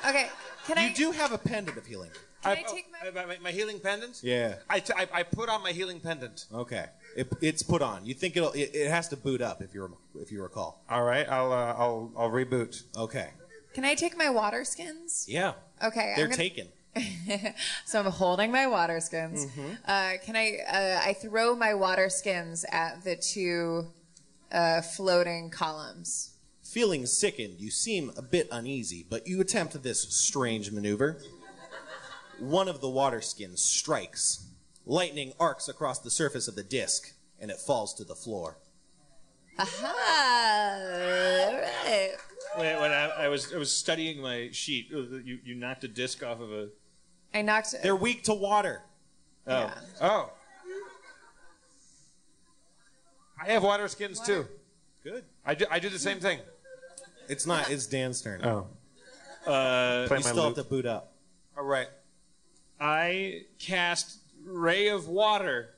Okay. Can you I do have a pendant of healing. can I, I- take my Uh, my, my healing pendant? Yeah. I, t- I, I put on my healing pendant. Okay. It, it's put on. You think it'll? It, it has to boot up if you rem- if you recall. All right, I'll uh, I'll I'll reboot. Okay. Can I take my water skins? Yeah. Okay. They're I'm gonna, taken. so I'm holding my water skins. Mm-hmm. Uh, can I? Uh, I throw my water skins at the two uh, floating columns. Feeling sickened, you seem a bit uneasy, but you attempt this strange maneuver. One of the water skins strikes, Lightning arcs across the surface of the disc, and it falls to the floor. Aha! All right. Wait, when I, I was I was studying my sheet, uh, you you knocked a disc off of a. I knocked. They're weak to water. Oh. Oh. I have water skins too. Good. I do, I do the same thing. It's not. It's Dan's turn. Oh. Uh, you still have to boot up. All right. I cast ray of water.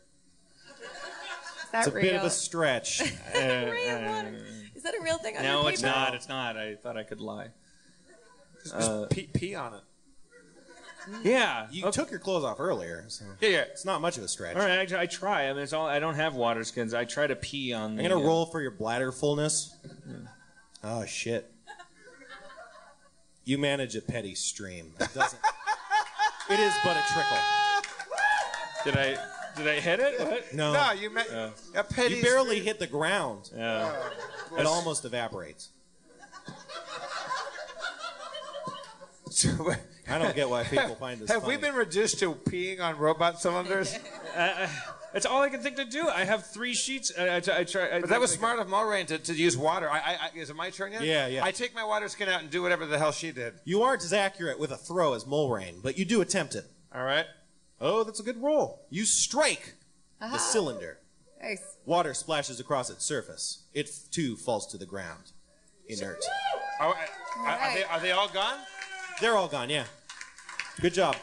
Is that It's a real? bit of a stretch. Ray of water. Is that a real thing on your No, paper? it's not. It's not. I thought I could lie. Just, Uh, just pee, pee on it. Yeah. You took your clothes off earlier, so Yeah, yeah. it's not much of a stretch. All right, I, I try. I mean, it's all. I don't have water skins. I try to pee on. I'm the, gonna uh, roll for your bladder fullness. Oh shit! You manage a petty stream. It doesn't. it is but a trickle. Did I? Did I hit it? What? No, No, you met Yeah. a petty. you barely hit the ground. Yeah. It almost evaporates. So, I don't get why people find this. have we been reduced to peeing on robot cylinders? Uh, it's all I can think to do. I have three sheets. I, I, I try. I, But that was smart of Mulrain to, to use water. I, I, I, is it my turn yet? Yeah, yeah. I take my water skin out and do whatever the hell she did. You aren't as accurate with a throw as Mulrain, but you do attempt it. All right. Oh, that's a good roll. You strike the cylinder. Nice. Water splashes across its surface. It too falls to the ground, inert. Are, are, are they, are they all gone? They're all gone. Yeah. Good job.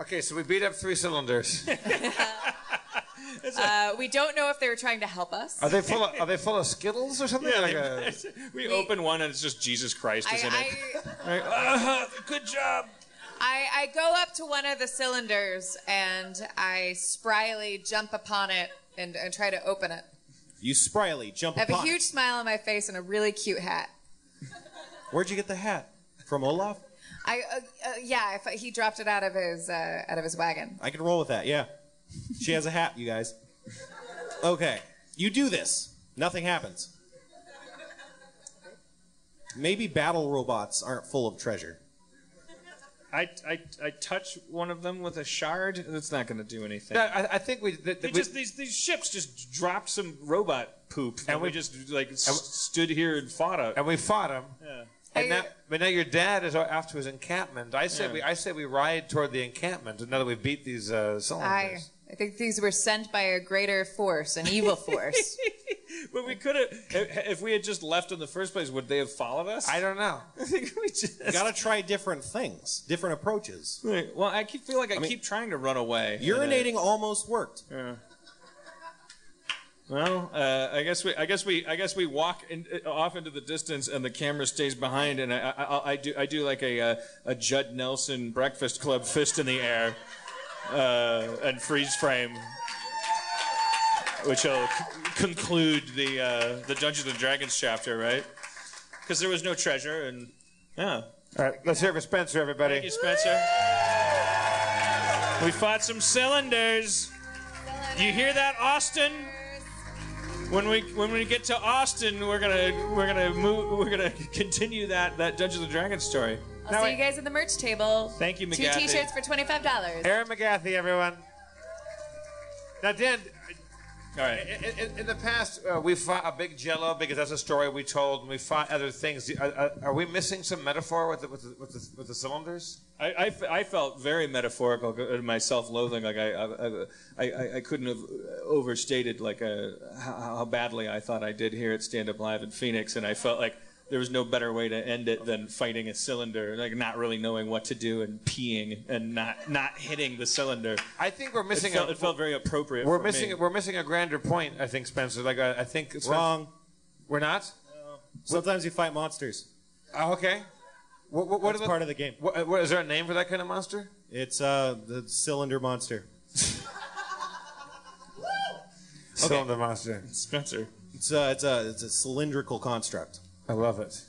Okay, so we beat up three cylinders. Uh, we don't know if they were trying to help us. Are they full of Are they full of Skittles or something? Yeah, Like like, a- we open one and it's just Jesus Christ is I, in it. I, Right? Uh, good job. I, I go up to one of the cylinders and I spryly jump upon it and, and try to open it. You spryly jump I have a upon. it. huge smile on my face and a really cute hat. Where'd you get the hat? From Olaf? I uh, uh, yeah, if he dropped it out of his uh, out of his wagon. I can roll with that. Yeah. She has a hat, you guys. Okay. You do this. Nothing happens. Maybe battle robots aren't full of treasure. I, I, I touch one of them with a shard. That's not going to do anything. I, I think we. That, They we just these these ships just dropped some robot poop, and, we, we- just like s- stood here and fought them. and we fought him. Yeah. And now, but now your dad is off to his encampment. I said Yeah. we. I said we ride toward the encampment. And now that we beat these uh, I cylinders. I think these were sent by a greater force, an evil force. But we could have, if if we had just left in the first place, would they have followed us? I don't know. I think we just. Gotta try different things, different approaches. Right. Well, I keep feel like I, mean, keep trying to run away. Urinating almost worked. Yeah. Well, uh, I guess we, I guess we, I guess we walk in, uh, off into the distance, and the camera stays behind, and I, I, I- I do, I do like a, uh, a Judd Nelson Breakfast Club fist in the air, uh, and freeze frame, which will c- conclude the uh, the Dungeons and Dragons chapter, right? Because there was no treasure, and yeah. All right, let's hear it for Spencer, everybody. Thank you, Spencer. We fought some cylinders. You hear that, Austin? When we when we get to Austin, we're gonna we're gonna move we're gonna continue that that Dungeons and Dragons story. I'll see you guys at the merch table. Thank you, Two T-shirts for twenty-five dollars. Erin McGathy, everyone. Now, Dan, All right. in, in, in the past, uh, we fought a big Jello because that's a story we told, and we fought other things. Are, are, are we missing some metaphor with the, with the, with the, with the cylinders? I felt very metaphorical in my self-loathing. Like I, I, I, I couldn't have overstated like uh how, how badly I thought I did here at Stand Up Live in Phoenix, and I felt like there was no better way to end it than fighting a cylinder, like not really knowing what to do and peeing and not not hitting the cylinder. I think we're missing It felt, a. it felt very appropriate. we're for missing me. we're missing a grander point. I think Spencer. Like I, I think Spencer- Wrong. We're not. No. Sometimes you fight monsters. Oh, okay. What, what, what That's the, part of the game. What, what, is there a name for that kind of monster? It's uh the cylinder monster. Cylinder monster. Spencer. It's a, it's a it's a cylindrical construct. I love it.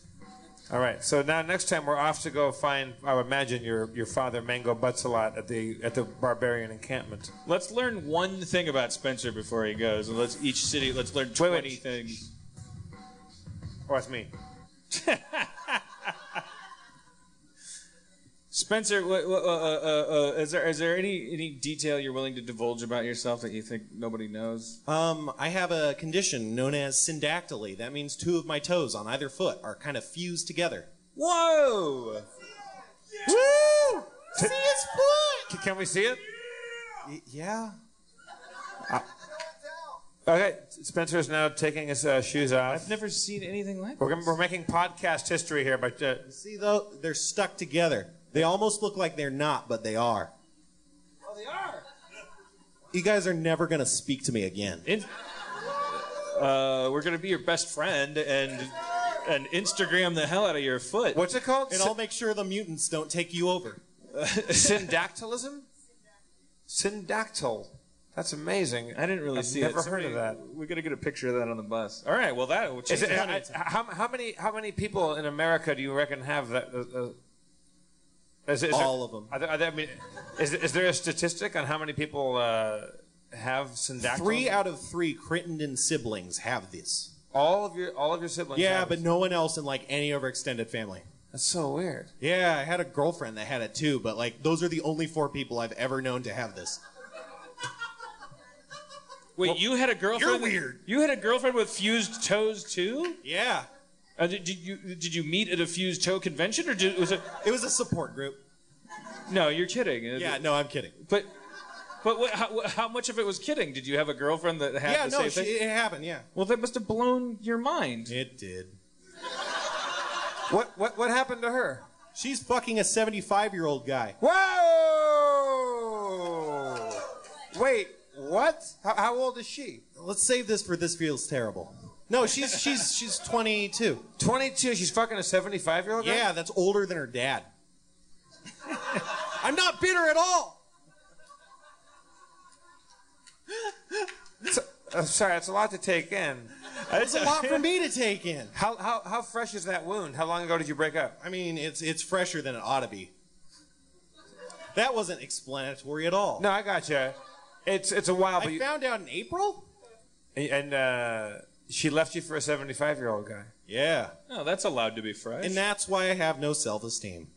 All right. So now next time we're off to go find. I would imagine your your father Mango Butzelot at the at the barbarian encampment. Let's learn one thing about Spencer before he goes, and let's each city. Let's learn Wait, twenty wait. things. Oh, that's me. Spencer, what, what, uh, uh, uh, is there is there any any detail you're willing to divulge about yourself that you think nobody knows? Um, I have a condition known as syndactyly. That means two of my toes on either foot are kind of fused together. Whoa! Woo! See his foot! Can we see it? Y- yeah. Okay, Spencer is now taking his uh, shoes off. I've never seen anything like We're, gonna, we're making podcast history here, but uh, See though, they're stuck together. They almost look like they're not, but they are. Oh, they are. You guys are never gonna speak to me again. In, uh, we're gonna be your best friend and and Instagram the hell out of your foot. what's it called? And I'll make sure the mutants don't take you over. Syndactylism? Syndactyl. That's amazing. I didn't really I've see never it. heard of that. We gotta get a picture of that on the bus. All right, well that will change Is it, I- how, how many how many people in America do you reckon have that? Uh, uh, is, is All there, of them. Are there, are there, I mean, is, is there a statistic on how many people uh, have syndactyl? Three out of three Crittenden siblings have this. All of your all of your siblings. Yeah, have but it. no one else in like any of our extended family. that's so weird. Yeah, I had a girlfriend that had it too, but like those are the only four people I've ever known to have this. Wait, you had a girlfriend? you're weird. You had a girlfriend with fused toes too? Yeah. Uh, did, did you did you meet at a fused toe convention or did, was it? It was a support group. No, you're kidding. Yeah, no, I'm kidding. But but what, how, how much of it was kidding? Did you have a girlfriend that had Yeah, the no, same she, thing? it happened, yeah. Well, that must have blown your mind. It did. What what what happened to her? She's fucking a 75 year old guy. Whoa! Wait, what? How, how old is she? Let's save this for this feels terrible. No, she's she's she's 22. 22. She's fucking a 75 year old guy. Yeah, that's older than her dad. I'm not bitter at all. It's- uh, sorry, it's a lot to take in. It's a lot for me to take in. How, how how fresh is that wound? How long ago did you break up? I mean, it's it's fresher than it ought to be. That wasn't explanatory at all. No, I got you. It's it's a while, but I you, found out in April. and uh, she left you for a 75 year old guy. Yeah, Oh, that's allowed to be fresh. and that's why I have no self esteem.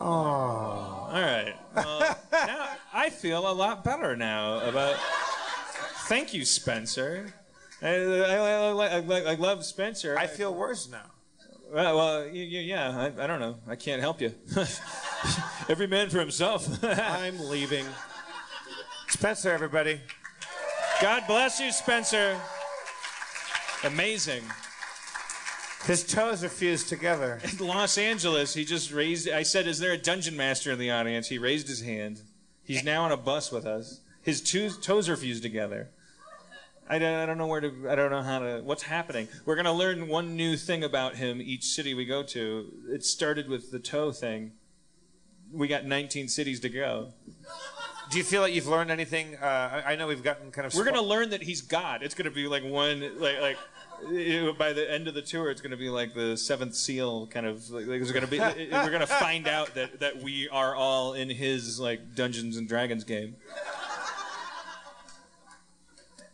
Oh, All right. Well, now I feel a lot better now about. Thank you, Spencer. I, I, I, I, I, I love Spencer. I feel worse now. Well, well y- y- yeah, I, I don't know. I can't help you. Every man for himself. I'm leaving. Spencer, everybody. God bless you, Spencer. Amazing. His toes are fused together. In Los Angeles, he just raised. I said, "Is there a dungeon master in the audience?" He raised his hand. He's now on a bus with us. His two toes are fused together. I don't, I don't know where to. I don't know how to. What's happening? We're gonna learn one new thing about him each city we go to. It started with the toe thing. We got 19 cities to go. Do you feel like you've learned anything? Uh, I, I know we've gotten kind of. We're gonna learn that he's God. It's gonna be like one like like. By the end of the tour, it's going to be like the seventh seal, kind of. Like, going to be. We're going to find out that that we are all in his like Dungeons and Dragons game.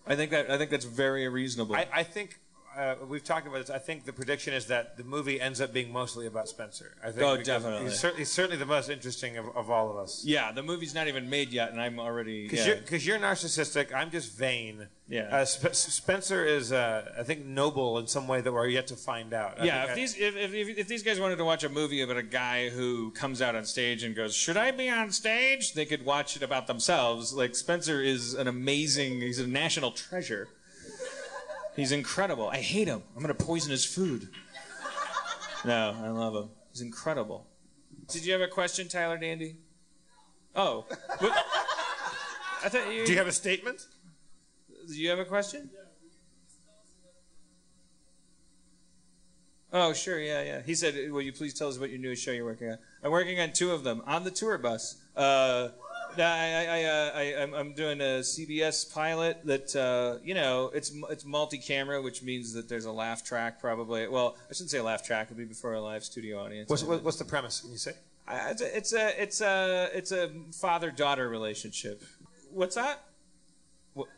I think that I think that's very reasonable. I, I think uh, we've talked about this. I think the prediction is that the movie ends up being mostly about Spencer. I think Oh, definitely. He's certainly, he's certainly the most interesting of, of all of us. yeah, the movie's not even made yet, and I'm already. Because Yeah. you're, you're narcissistic. I'm just vain. Yeah. Uh, Sp- Spencer is, uh, I think, noble in some way that we're yet to find out. I yeah, if I- these if, if, if, if these guys wanted to watch a movie about a guy who comes out on stage and goes, "Should I be on stage?" They could watch it about themselves. Like Spencer is an amazing. He's a national treasure. He's incredible. I hate him. I'm gonna poison his food. No, I love him. He's incredible. Did you have a question, Tyler Dandy? Oh, what? I thought you. Do you have a statement? Do you have a question? Oh, sure, yeah, yeah. He said, "Will you please tell us what your newest show you're working on?" I'm working on two of them on the tour bus. Uh, I, I, I, uh, I, I'm, I'm doing a CBS pilot that, uh, you know, it's it's multi-camera, which means that there's a laugh track probably. Well, I shouldn't say a laugh track; it'll be before a live studio audience. What's, what, what's the premise? Can you say? Uh, it's a it's a it's a it's a father-daughter relationship. What's that? What?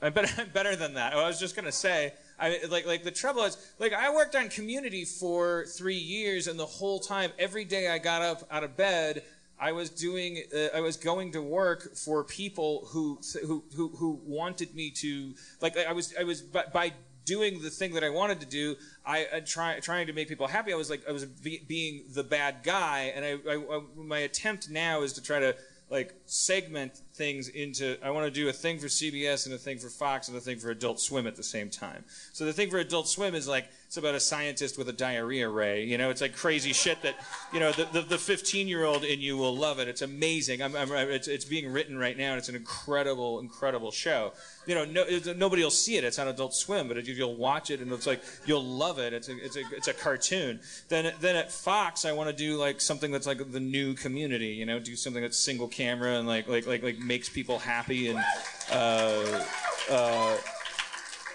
I'm better, I'm better than that. I was just gonna say, I like like the trouble is like I worked on Community for three years, and the whole time, every day I got up out of bed, I was doing, uh, I was going to work for people who who who, who wanted me to like I was I was by, doing the thing that I wanted to do, I uh, try, trying to make people happy. I was like I was be, being the bad guy, and I, I, I my attempt now is to try to like segment things into I want to do a thing for CBS and a thing for Fox and a thing for Adult Swim at the same time. So the thing for Adult Swim is like it's about a scientist with a diarrhea ray. You know, it's like crazy shit that you know the the 15 year old in you will love it. It's amazing. I'm, I'm, it's, it's being written right now, and it's an incredible incredible show. You know, no, nobody will see it. It's on Adult Swim, but you'll watch it, and it's like you'll love it. It's a it's a it's a cartoon. Then then at Fox, I want to do like something that's like the new Community. You know, do something that's single camera and like like like like makes people happy and. Uh, uh,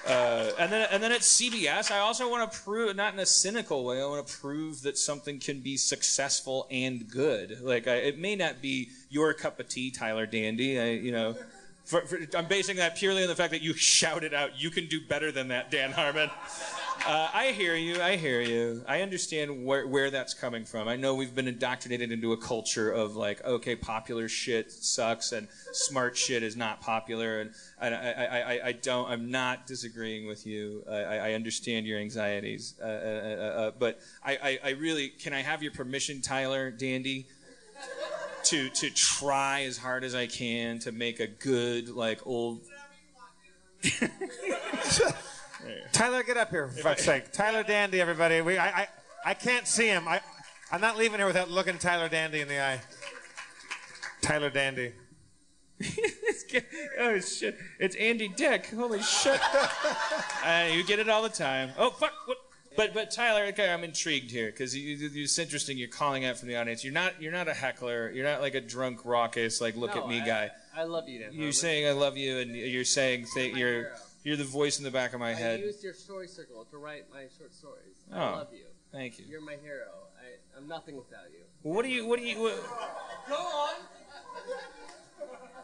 uh, and then, and then at CBS, I also want to prove, not in a cynical way, I want to prove that something can be successful and good. Like, I, it may not be your cup of tea, Tyler Dandy. I, you know, for, for, I'm basing that purely on the fact that you shouted out, "You can do better than that, Dan Harmon." Uh, I hear you. I hear you. I understand where, where that's coming from. I know we've been indoctrinated into a culture of like, okay, popular shit sucks and smart shit is not popular, and I, I, I, I don't. I'm not disagreeing with you. I, I I understand your anxieties, uh, uh, uh, uh, but I, I, I really can I have your permission, Tyler Dandy, to to try as hard as I can to make a good like old. Tyler, get up here for fuck's sake. Tyler Dandy, everybody. We, I, I, I can't see him. I, I'm not leaving here without looking Tyler Dandy in the eye. Tyler Dandy. oh shit! It's Andy Dick. Holy shit! uh, you get it all the time. Oh fuck! What? But but Tyler, okay, I'm intrigued here because you, you, it's interesting. You're calling out from the audience. You're not you're not a heckler. You're not like a drunk, raucous, like look No, at me I- guy. I love you, Dan. You're saying I love you, and you're saying th- you're you're the voice in the back of my I head. I used your story circle to write my short stories. I Oh, love you. thank you. You're my hero. I, I'm nothing without you. Well, what do you what do you what, Go on.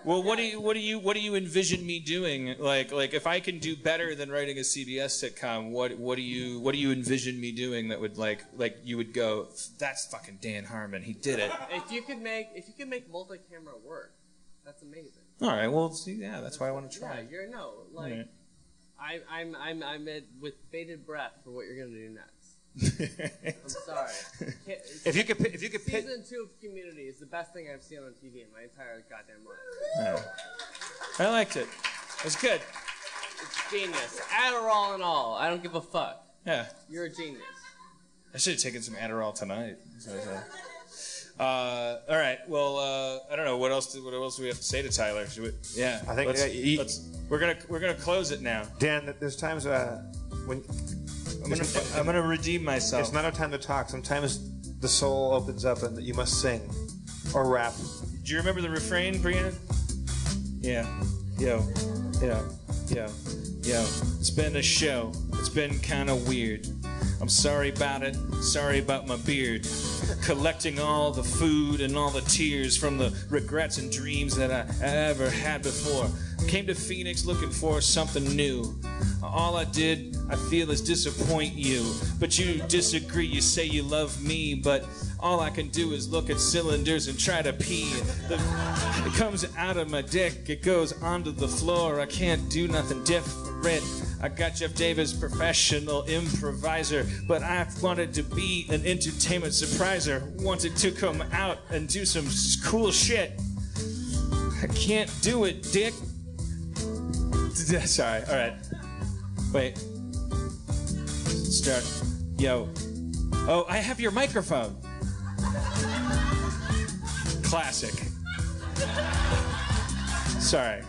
well what do you what do you what do you envision me doing? Like like if I can do better than writing a CBS sitcom, what what do you what do you envision me doing that would like like you would go that's fucking Dan Harmon. He did it. If you could make if you could make multi-camera work, that's amazing. All right. Well, see, yeah, that's why I want to try. Yeah, try. you're no like Alright. I, I'm I'm I'm at, with bated breath for what you're gonna do next. I'm sorry. Can't- If you could if you could pick- season two of Community is the best thing I've seen on TV in my entire goddamn life. Yeah. I liked it. It was good. It's genius. Adderall and all. I don't give a fuck. Yeah. You're a genius. I should have taken some Adderall tonight. So, uh, all right. Well, uh, I don't know what else. Do, what else do we have to say to Tyler? Should we, yeah. I think, Let's, uh, let's- we're gonna we're gonna close it now. Dan, there's times uh, when I'm gonna I'm gonna redeem myself. It's not a time to talk. Sometimes the soul opens up and you must sing or rap. Do you remember the refrain, Brianna? Yeah. Yo. Yo. Yo. Yo. It's been a show. It's been kind of weird. I'm sorry about it. Sorry about my beard. Collecting all the food and all the tears from the regrets and dreams that I ever had before. Came to Phoenix looking for something new. All I did, I feel, is disappoint you. But you disagree. You say you love me, but all I can do is look at cylinders and try to pee. The, it comes out of my dick, it goes onto the floor. I can't do nothing different. I got Jeff Davis, professional improviser, but I wanted to be an entertainment surpriser. Wanted to come out and do some cool shit. I can't do it, dick. Sorry, alright. Wait. Start. Yo. Oh, I have your microphone. Classic. Sorry.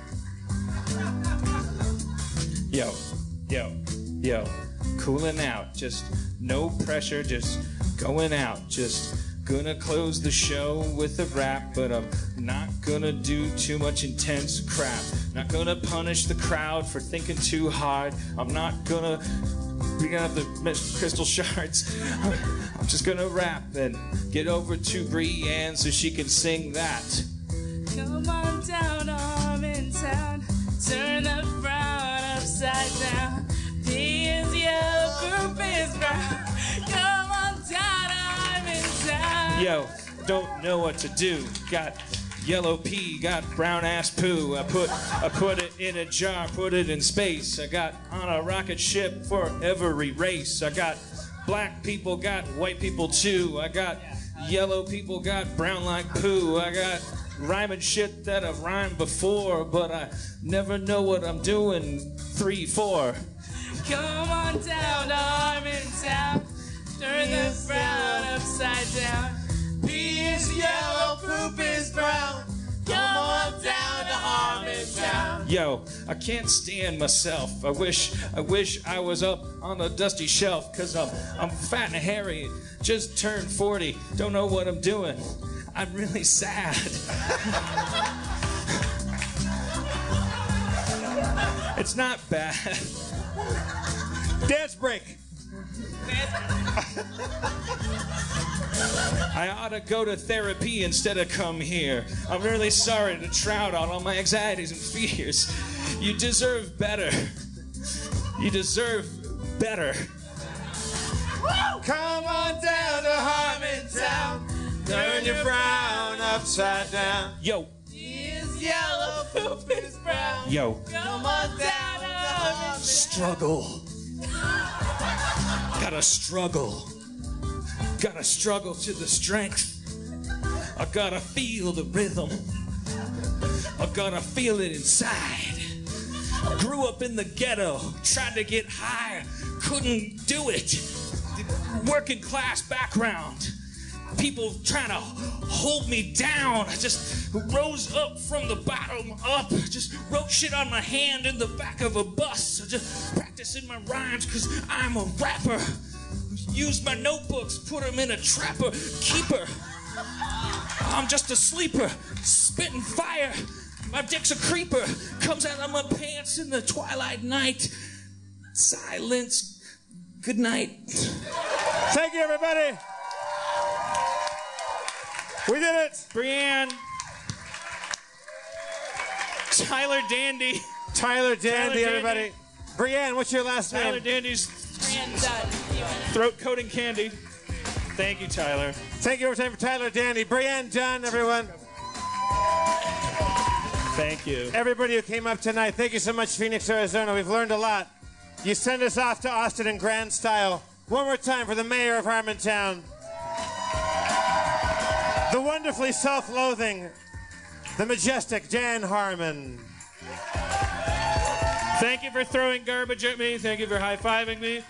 Yo, yo, yo. Cooling out. Just no pressure. Just going out. Just gonna close the show with a rap, but I'm not gonna do too much intense crap. Not gonna punish the crowd for thinking too hard. I'm not gonna bring up the mis- crystal shards. I'm just gonna rap and get over to Brienne so she can sing that. Come on down, I'm in town. Turn the frown upside down. P is yellow, poop is brown. Yo, don't know what to do. Got yellow pee, got brown ass poo. I put I put it in a jar, put it in space. I got on a rocket ship for every race. I got black people, got white people too. I got yellow people, got brown like poo. I got rhyming shit that I've rhymed before, but I never know what I'm doing. Three, four. Come on down, I'm in town. Turn the brown upside down. P is yellow, poop is brown. Come on down to Harmontown. Yo, I can't stand myself. I wish I wish I was up on a dusty shelf cuz I'm I'm fat and hairy. Just turned 40. Don't know what I'm doing. I'm really sad. it's not bad. Dance break. Dance break. I ought to go to therapy instead of come here. I'm really sorry to trout out all my anxieties and fears. You deserve better. You deserve better. Come on down to Harmontown. Turn your frown upside down. Yo, is yellow, poop is brown. yo. Come on down. Struggle. Gotta struggle. Gotta struggle to the strength. I gotta feel the rhythm. I gotta feel it inside. Grew up in the ghetto, tried to get high, couldn't do it. Working class background. People trying to hold me down. I just rose up from the bottom up. Just wrote shit on my hand in the back of a bus. Just practicing my rhymes because I'm a rapper. Use my notebooks, put them in a trapper keeper. I'm just a sleeper, spitting fire. My dick's a creeper, comes out of my pants in the twilight night. Silence. Good night. Thank you, everybody. We did it. Brienne. Tyler Dandy. Tyler Dandy, Dandy. everybody. Brienne, what's your last Tyler name? Tyler Dandy's Brand done. Uh, throat coating candy. Thank you, Tyler. Thank you every time for Tyler Danny, Brienne John, everyone. Thank you. Everybody who came up tonight, thank you so much, Phoenix, Arizona. We've learned a lot. You send us off to Austin in grand style. One more time for the mayor of Harmontown. The wonderfully self loathing, the majestic Dan Harmon. Thank you for throwing garbage at me. Thank you for high fiving me.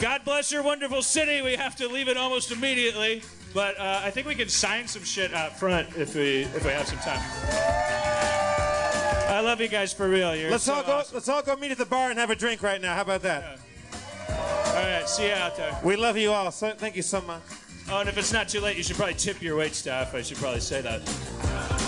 God bless your wonderful city. We have to leave it almost immediately, but uh, I think we can sign some shit out front if we if we have some time. I love you guys for real. You're Let's so all go. awesome. Let's all go meet at the bar and have a drink right now. How about that? All right, see you out there. We love you all. So thank you so much. Oh, and if it's not too late, you should probably tip your wait staff. I should probably say that.